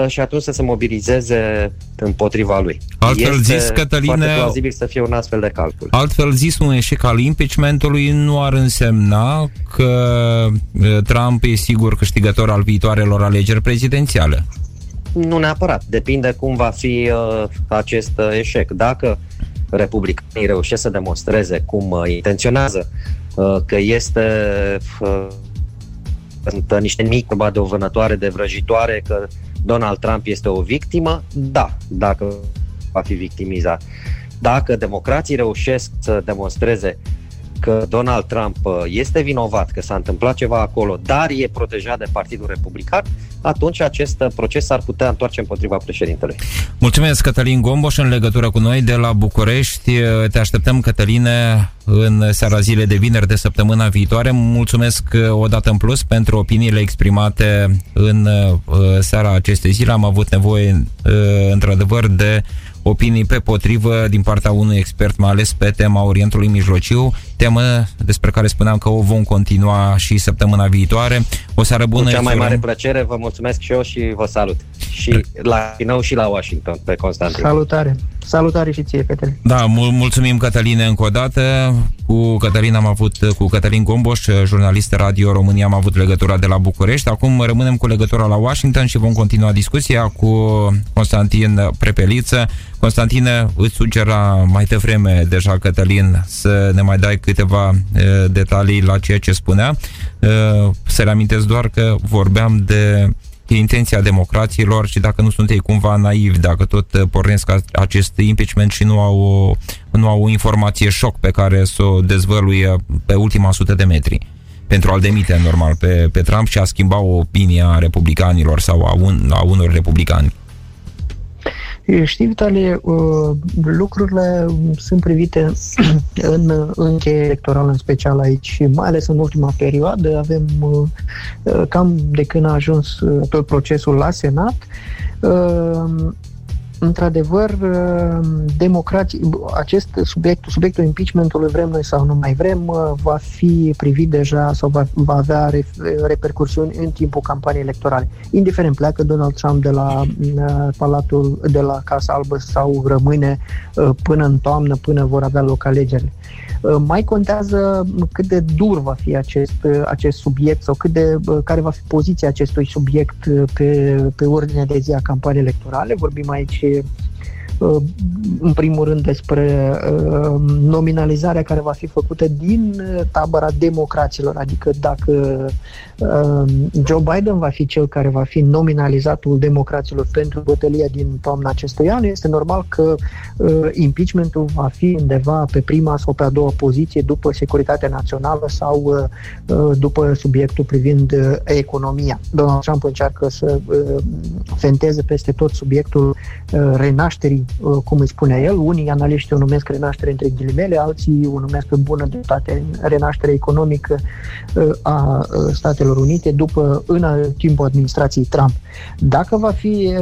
și atunci să se mobilizeze împotriva lui. Altfel este zis, Cătăline... Foarte plauzibil să fie un astfel de calcul. Altfel zis, un eșec al impeachmentului nu ar însemna că Trump e sigur câștigător al viitoarelor alegeri prezidențiale. Nu neapărat. Depinde cum va fi uh, acest uh, eșec. Dacă republicanii reușesc să demonstreze cum uh, intenționează uh, că este uh, sunt niște mici, de o vânătoare, de vrăjitoare, că Donald Trump este o victimă? Da, dacă va fi victimizat. Dacă democrații reușesc să demonstreze că Donald Trump uh, este vinovat, că s-a întâmplat ceva acolo, dar e protejat de Partidul Republican, atunci acest uh, proces ar putea întoarce împotriva președintelui. Mulțumesc, Cătălin Gomboș, în legătură cu noi de la București. Uh, te așteptăm, Cătăline, în seara zile de vineri de săptămâna viitoare. Mulțumesc o dată în plus pentru opiniile exprimate în seara acestei zile. Am avut nevoie, într-adevăr, de opinii pe potrivă din partea unui expert, mai ales pe tema Orientului Mijlociu, temă despre care spuneam că o vom continua și săptămâna viitoare. O seară bună! Cu cea mai mare plăcere, vă mulțumesc și eu și vă salut. Și la Chinou și la Washington, pe Constantin. Salutare! Salutare și ție, Cătălin! Da, mul- mulțumim, Cătăline, încă o dată. Cu Cătălin am avut, cu Cătălin Gomboș, jurnalist Radio România, am avut legătura de la București. Acum rămânem cu legătura la Washington și vom continua discuția cu Constantin Prepeliță. Constantine, îți sugera mai devreme deja, Cătălin, să ne mai dai câteva e, detalii la ceea ce spunea. E, să reamintesc doar că vorbeam de intenția democrațiilor și dacă nu sunt ei cumva naivi, dacă tot pornesc acest impeachment și nu au o, nu au o informație șoc pe care să o dezvăluie pe ultima sută de metri pentru a-l demite normal pe, pe Trump și a schimba opinia republicanilor sau a, un, a unor republicani. Știi, Vitalie, uh, lucrurile sunt privite în încheie electorală, în special aici, mai ales în ultima perioadă. Avem uh, cam de când a ajuns uh, tot procesul la Senat, într-adevăr, uh, democrații, acest subiect, subiectul impeachmentului, vrem noi sau nu mai vrem, uh, va fi privit deja sau va, va avea repercursiuni în timpul campaniei electorale. Indiferent pleacă Donald Trump de la uh, Palatul, de la Casa Albă sau rămâne până în toamnă, până vor avea loc alegerile. Mai contează cât de dur va fi acest, acest subiect sau cât de, care va fi poziția acestui subiect pe, pe ordinea de zi a campaniei electorale. Vorbim aici Uh, în primul rând despre uh, nominalizarea care va fi făcută din uh, tabăra democraților, adică dacă Joe Biden va fi cel care va fi nominalizatul democraților pentru bătălia din toamna acestui an, este normal că impeachmentul va fi undeva pe prima sau pe a doua poziție după securitatea națională sau după subiectul privind economia. Donald Trump încearcă să fenteze peste tot subiectul renașterii cum îi spunea el. Unii analiști o numesc renaștere între ghilimele, alții o numesc pe bună dreptate renaștere economică a Statelor Unite după în timpul administrației Trump. Dacă va fi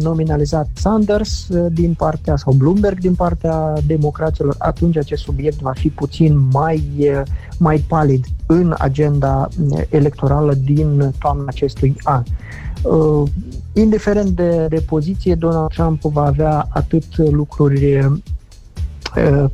nominalizat Sanders din partea sau Bloomberg din partea democraților, atunci acest subiect va fi puțin mai, mai palid în agenda electorală din toamna acestui an. Uh, indiferent de, de poziție, Donald Trump va avea atât lucruri uh,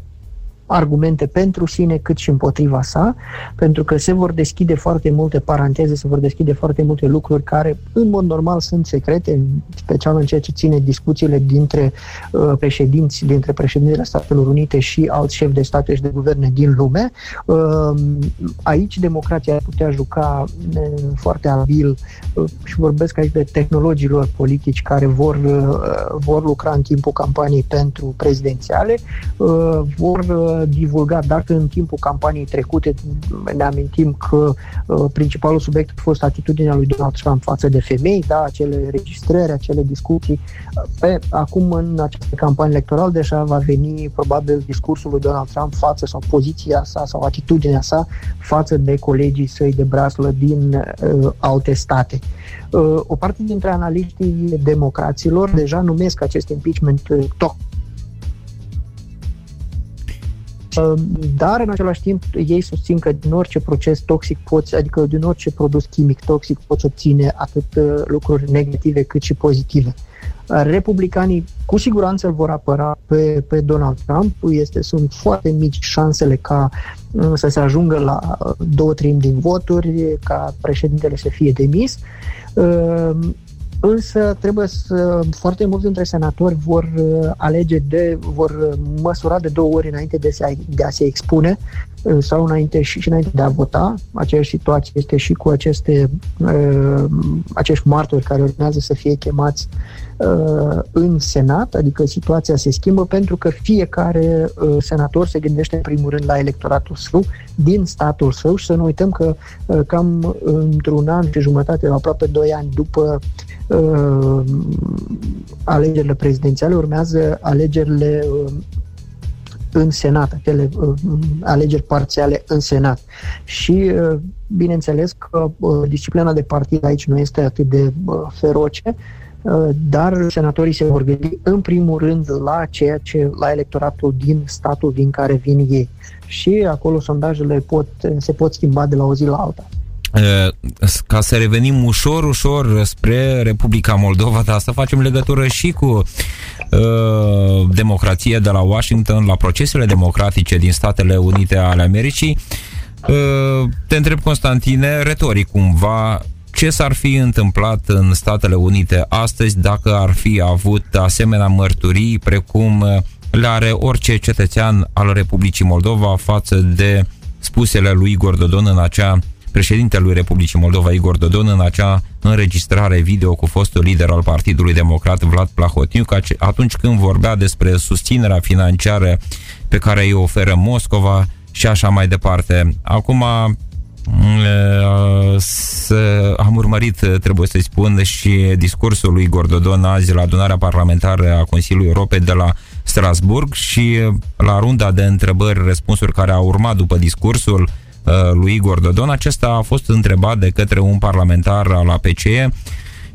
argumente pentru sine cât și împotriva sa, pentru că se vor deschide foarte multe paranteze, se vor deschide foarte multe lucruri care în mod normal sunt secrete, în special în ceea ce ține discuțiile dintre uh, președinți, dintre președintele Statelor Unite și alți șefi de state și de guverne din lume. Uh, aici democrația ar putea juca uh, foarte abil uh, și vorbesc aici de tehnologilor politici care vor, uh, vor lucra în timpul campaniei pentru prezidențiale, uh, vor uh, divulgat, dacă în timpul campaniei trecute ne amintim că uh, principalul subiect a fost atitudinea lui Donald Trump față de femei, da, acele registrări, acele discuții. Pe, acum, în această campanie electorală, deja va veni probabil discursul lui Donald Trump față sau poziția sa sau atitudinea sa față de colegii săi de braslă din uh, alte state. Uh, o parte dintre analiștii democraților deja numesc acest impeachment uh, dar în același timp ei susțin că din orice proces toxic poți, adică din orice produs chimic toxic poți obține atât uh, lucruri negative cât și pozitive. Republicanii cu siguranță îl vor apăra pe, pe Donald Trump. Este, sunt foarte mici șansele ca uh, să se ajungă la uh, două treimi din voturi, ca președintele să fie demis. Însă trebuie să, foarte mulți dintre senatori vor uh, alege de, vor uh, măsura de două ori înainte de, se, de a se expune uh, sau înainte și, și înainte de a vota. Aceeași situație este și cu aceste, uh, acești martori care urmează să fie chemați uh, în Senat, adică situația se schimbă pentru că fiecare uh, senator se gândește în primul rând la electoratul său din statul său și să nu uităm că uh, cam într-un an și jumătate, aproape doi ani după uh, alegerile prezidențiale, urmează alegerile uh, în Senat, acele uh, alegeri parțiale în Senat. Și uh, bineînțeles că uh, disciplina de partid aici nu este atât de uh, feroce, uh, dar senatorii se vor gândi în primul rând la ceea ce la electoratul din statul din care vin ei. Și acolo sondajele pot, se pot schimba de la o zi la alta ca să revenim ușor, ușor spre Republica Moldova, dar să facem legătură și cu uh, democrația de la Washington, la procesele democratice din Statele Unite ale Americii. Uh, te întreb, Constantine, retoric cumva, ce s-ar fi întâmplat în Statele Unite astăzi dacă ar fi avut asemenea mărturii precum le are orice cetățean al Republicii Moldova față de spusele lui Igor Dodon în acea președintelui Republicii Moldova Igor Dodon în acea înregistrare video cu fostul lider al Partidului Democrat Vlad Plahotniuc atunci când vorbea despre susținerea financiară pe care îi oferă Moscova și așa mai departe. Acum să am urmărit, trebuie să-i spun, și discursul lui Gordodon azi la adunarea parlamentară a Consiliului Europei de la Strasburg și la runda de întrebări-răspunsuri care a urmat după discursul Uh, lui Igor Dodon. Acesta a fost întrebat de către un parlamentar al APCE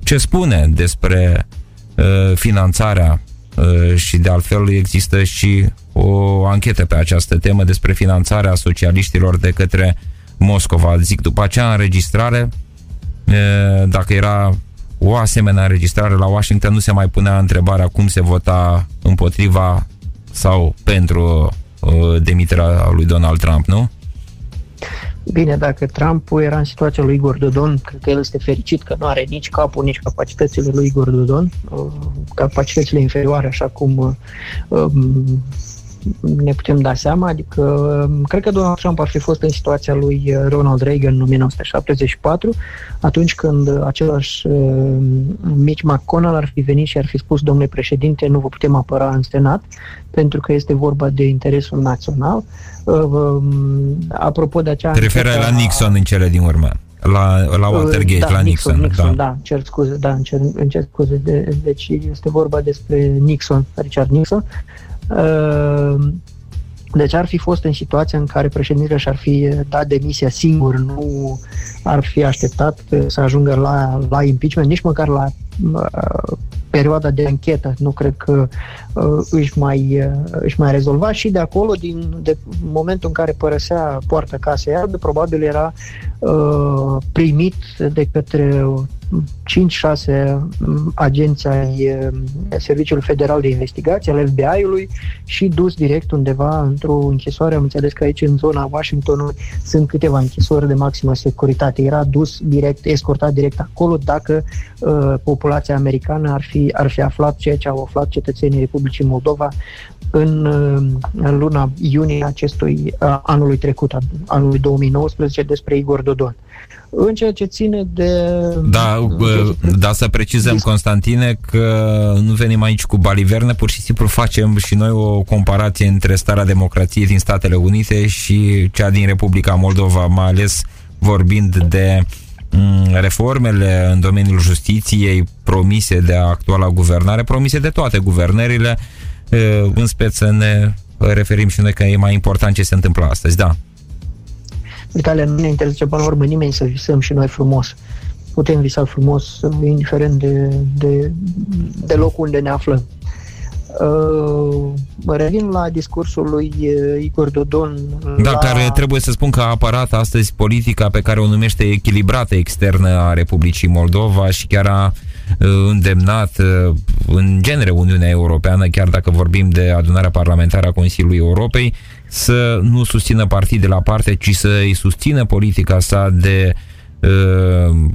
ce spune despre uh, finanțarea uh, și de altfel există și o anchetă pe această temă despre finanțarea socialiștilor de către Moscova. Zic, după acea înregistrare, dacă era o asemenea înregistrare la Washington, nu se mai punea întrebarea cum se vota împotriva sau pentru demiterea lui Donald Trump, nu? Bine, dacă Trump era în situația lui Igor Dodon, cred că el este fericit că nu are nici capul, nici capacitățile lui Igor Dodon, uh, capacitățile inferioare, așa cum uh, um, ne putem da seama, adică um, cred că Donald Trump ar fi fost în situația lui uh, Ronald Reagan în 1974, atunci când același Mitch McConnell ar fi venit și ar fi spus, domnule președinte, nu vă putem apăra în Senat, pentru că este vorba de interesul național. Uh, um, apropo de acea... Te referă la Nixon în cele din urmă. La, la Watergate, da, la Nixon. Nixon, Nixon da. da, cer scuze, da, încer, încer scuze. De, deci este vorba despre Nixon, Richard Nixon. Uh, deci ar fi fost în situația în care președintele și-ar fi dat demisia singur, nu ar fi așteptat să ajungă la, la impeachment, nici măcar la uh, perioada de anchetă. Nu cred că uh, își, mai, uh, își mai rezolva și de acolo, din de momentul în care părăsea poarta casei albe, probabil era uh, primit de către 5-6 agenți ai Serviciului Federal de Investigație, al FBI-ului și dus direct undeva într-o închisoare. Am înțeles că aici în zona Washingtonului sunt câteva închisori de maximă securitate. Era dus direct, escortat direct acolo dacă uh, populația americană ar fi, ar fi aflat ceea ce au aflat cetățenii Republicii Moldova în, în luna iunie acestui uh, anului trecut, anului 2019, despre Igor Dodon. În ceea ce ține de... Da, de, da să precizăm, de... Constantine, că nu venim aici cu baliverne, pur și simplu facem și noi o comparație între starea democrației din Statele Unite și cea din Republica Moldova, mai ales vorbind de mm, reformele în domeniul justiției promise de actuala guvernare, promise de toate guvernările, în speță ne referim și noi că e mai important ce se întâmplă astăzi, da. Italia nu ne interzice până la urmă nimeni să visăm și noi frumos. Putem visa frumos, indiferent de, de, de locul unde ne aflăm. Uh, revin la discursul lui uh, Igor Dodon. Da, la... care trebuie să spun că a apărat astăzi politica pe care o numește echilibrată externă a Republicii Moldova și chiar a uh, îndemnat uh, în genere Uniunea Europeană, chiar dacă vorbim de adunarea parlamentară a Consiliului Europei, să nu susțină partide la parte, ci să îi susțină politica sa de uh,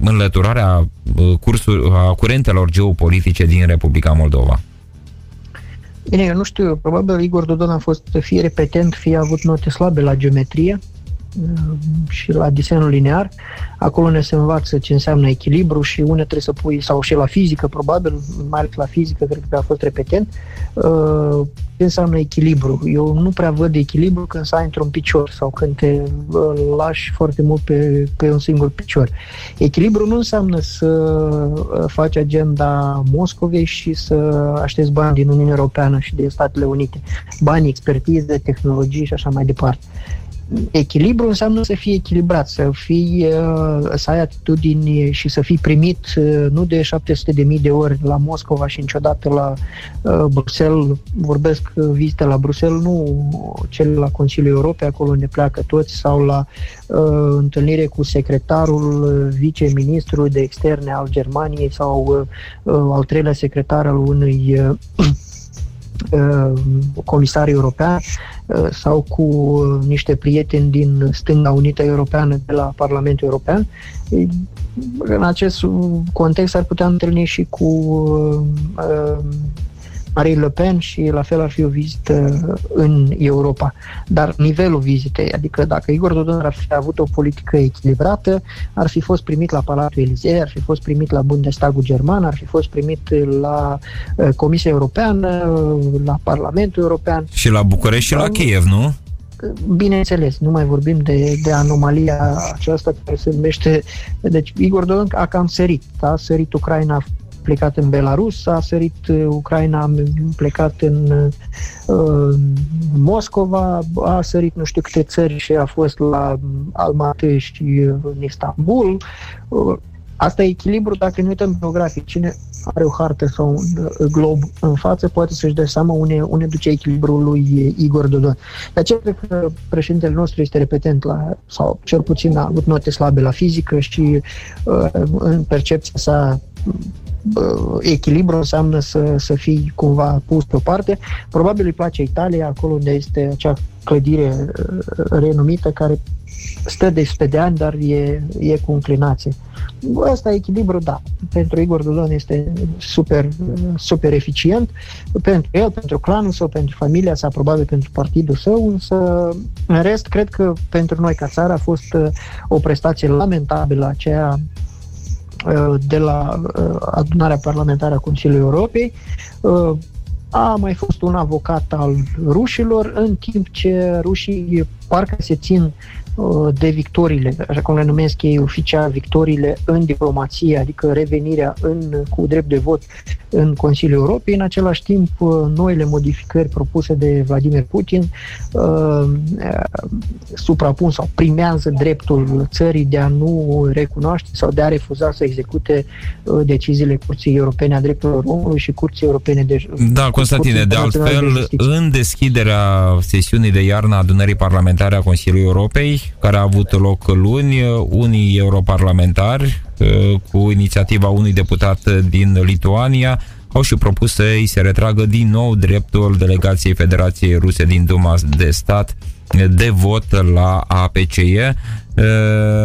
înlăturarea uh, cursul, a curentelor geopolitice din Republica Moldova. Bine, eu nu știu, probabil Igor Dodon a fost fie repetent, fie a avut note slabe la geometrie, Ehm, și la desenul linear. Acolo ne se învață ce înseamnă echilibru și unde trebuie să pui, sau și la fizică, probabil, mai ales la fizică, cred că a fost repetent, ehm, ce înseamnă echilibru. Eu nu prea văd echilibru când stai într-un picior sau când te lași foarte mult pe, pe un singur picior. Echilibru nu înseamnă să faci agenda Moscovei și să aștepți bani din Uniunea Europeană și din Statele Unite. Bani, expertiză, tehnologii și așa mai departe echilibru înseamnă să fii echilibrat, să fii, uh, să ai atitudini și să fii primit uh, nu de 700 de mii de ori la Moscova și niciodată la uh, Bruxelles, vorbesc vizite la Bruxelles, nu cele la Consiliul Europei, acolo ne pleacă toți, sau la uh, întâlnire cu secretarul, viceministru de externe al Germaniei sau uh, al treilea secretar al unui uh, comisar european Uh, sau cu uh, niște prieteni din Stânga Unită Europeană de la Parlamentul European. În acest context ar putea întâlni și cu uh, Marine Le Pen și la fel ar fi o vizită în Europa. Dar nivelul vizitei, adică dacă Igor Dodon ar fi avut o politică echilibrată, ar fi fost primit la Palatul Elisei, ar fi fost primit la Bundestagul German, ar fi fost primit la uh, Comisia Europeană, la Parlamentul European. Și la București și la Kiev, nu? Bineînțeles, nu mai vorbim de, de anomalia aceasta care se numește... Deci Igor Dodon a cam sărit, a sărit Ucraina plecat în Belarus, a sărit uh, Ucraina, a plecat în uh, Moscova, a sărit nu știu câte țări și a fost la Almaty și în Istanbul. Uh, Asta e echilibru dacă ne uităm geografic. Cine are o hartă sau un uh, glob în față poate să-și dea seama unde, unde duce echilibrul lui Igor Dodon. De aceea cred că președintele nostru este repetent la, sau cel puțin a avut note slabe la fizică și uh, în percepția sa echilibru înseamnă să, să fii cumva pus pe o parte. Probabil îi place Italia, acolo unde este acea clădire uh, renumită care stă de sute de ani, dar e, e cu înclinație. Asta echilibru, da. Pentru Igor Dodon este super, super eficient. Pentru el, pentru clanul său, pentru familia sa, probabil pentru partidul său, însă în rest, cred că pentru noi ca țară a fost uh, o prestație lamentabilă aceea Uh, de la uh, adunarea parlamentară a Consiliului Europei. Uh, a mai fost un avocat al rușilor, în timp ce rușii parcă se țin Uh, de victoriile, așa cum le numesc ei oficial, victoriile în diplomație, adică revenirea în, cu drept de vot în Consiliul Europei. În același timp, uh, noile modificări propuse de Vladimir Putin uh, suprapun sau primează dreptul țării de a nu recunoaște sau de a refuza să execute uh, deciziile Curții Europene a Drepturilor Omului și Curții Europene de Da, Constantine, de altfel, de în deschiderea sesiunii de iarnă a adunării parlamentare a Consiliului Europei, care a avut loc luni, unii europarlamentari, uh, cu inițiativa unui deputat din Lituania, au și propus să îi se retragă din nou dreptul delegației Federației Ruse din Duma de Stat de vot la APCE. Uh,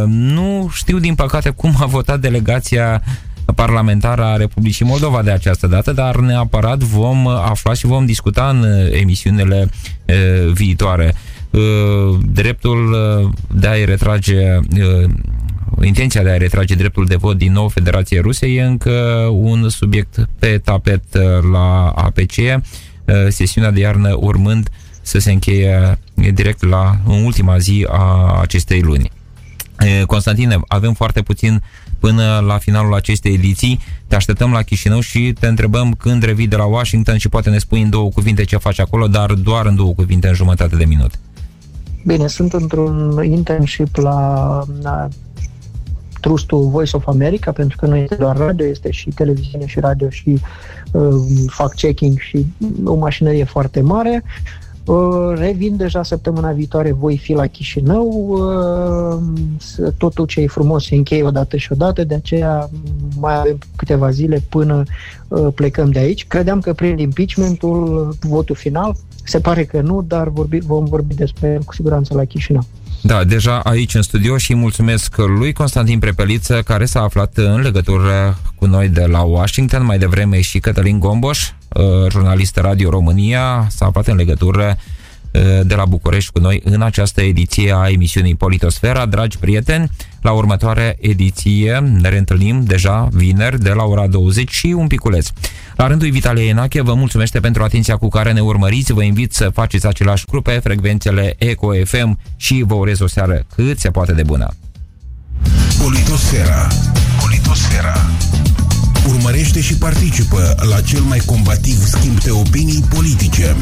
nu știu, din păcate, cum a votat delegația parlamentară a Republicii Moldova de această dată, dar neapărat vom afla și vom discuta în emisiunile uh, viitoare. Uh, dreptul uh, de a-i retrage uh, intenția de a retrage dreptul de vot din nou Federației Ruse e încă un subiect pe tapet la APC, sesiunea de iarnă urmând să se încheie direct la în ultima zi a acestei luni. Constantine, avem foarte puțin până la finalul acestei ediții. Te așteptăm la Chișinău și te întrebăm când revii de la Washington și poate ne spui în două cuvinte ce faci acolo, dar doar în două cuvinte, în jumătate de minut. Bine, sunt într-un internship la, la trustul Voice of America, pentru că nu este doar radio, este și televiziune și radio și uh, fact-checking și o mașinărie foarte mare. Uh, revin deja săptămâna viitoare, voi fi la Chișinău, uh, totul ce e frumos se încheie odată și odată, de aceea mai avem câteva zile până uh, plecăm de aici. Credeam că prin impeachmentul, votul final, se pare că nu, dar vorbi, vom vorbi despre el cu siguranță la Chișinău. Da, deja aici în studio și mulțumesc lui Constantin Prepeliță, care s-a aflat în legătură cu noi de la Washington, mai devreme și Cătălin Gomboș, uh, jurnalist Radio România, s-a aflat în legătură uh, de la București cu noi în această ediție a emisiunii Politosfera. Dragi prieteni, la următoarea ediție ne reîntâlnim deja vineri de la ora 20 și un piculeț. La rândul Vitalie Enache, vă mulțumește pentru atenția cu care ne urmăriți. Vă invit să faceți același lucru pe frecvențele Eco FM și vă urez o seară cât se poate de bună. Politosfera. Politosfera. Urmărește și participă la cel mai combativ schimb de opinii politice.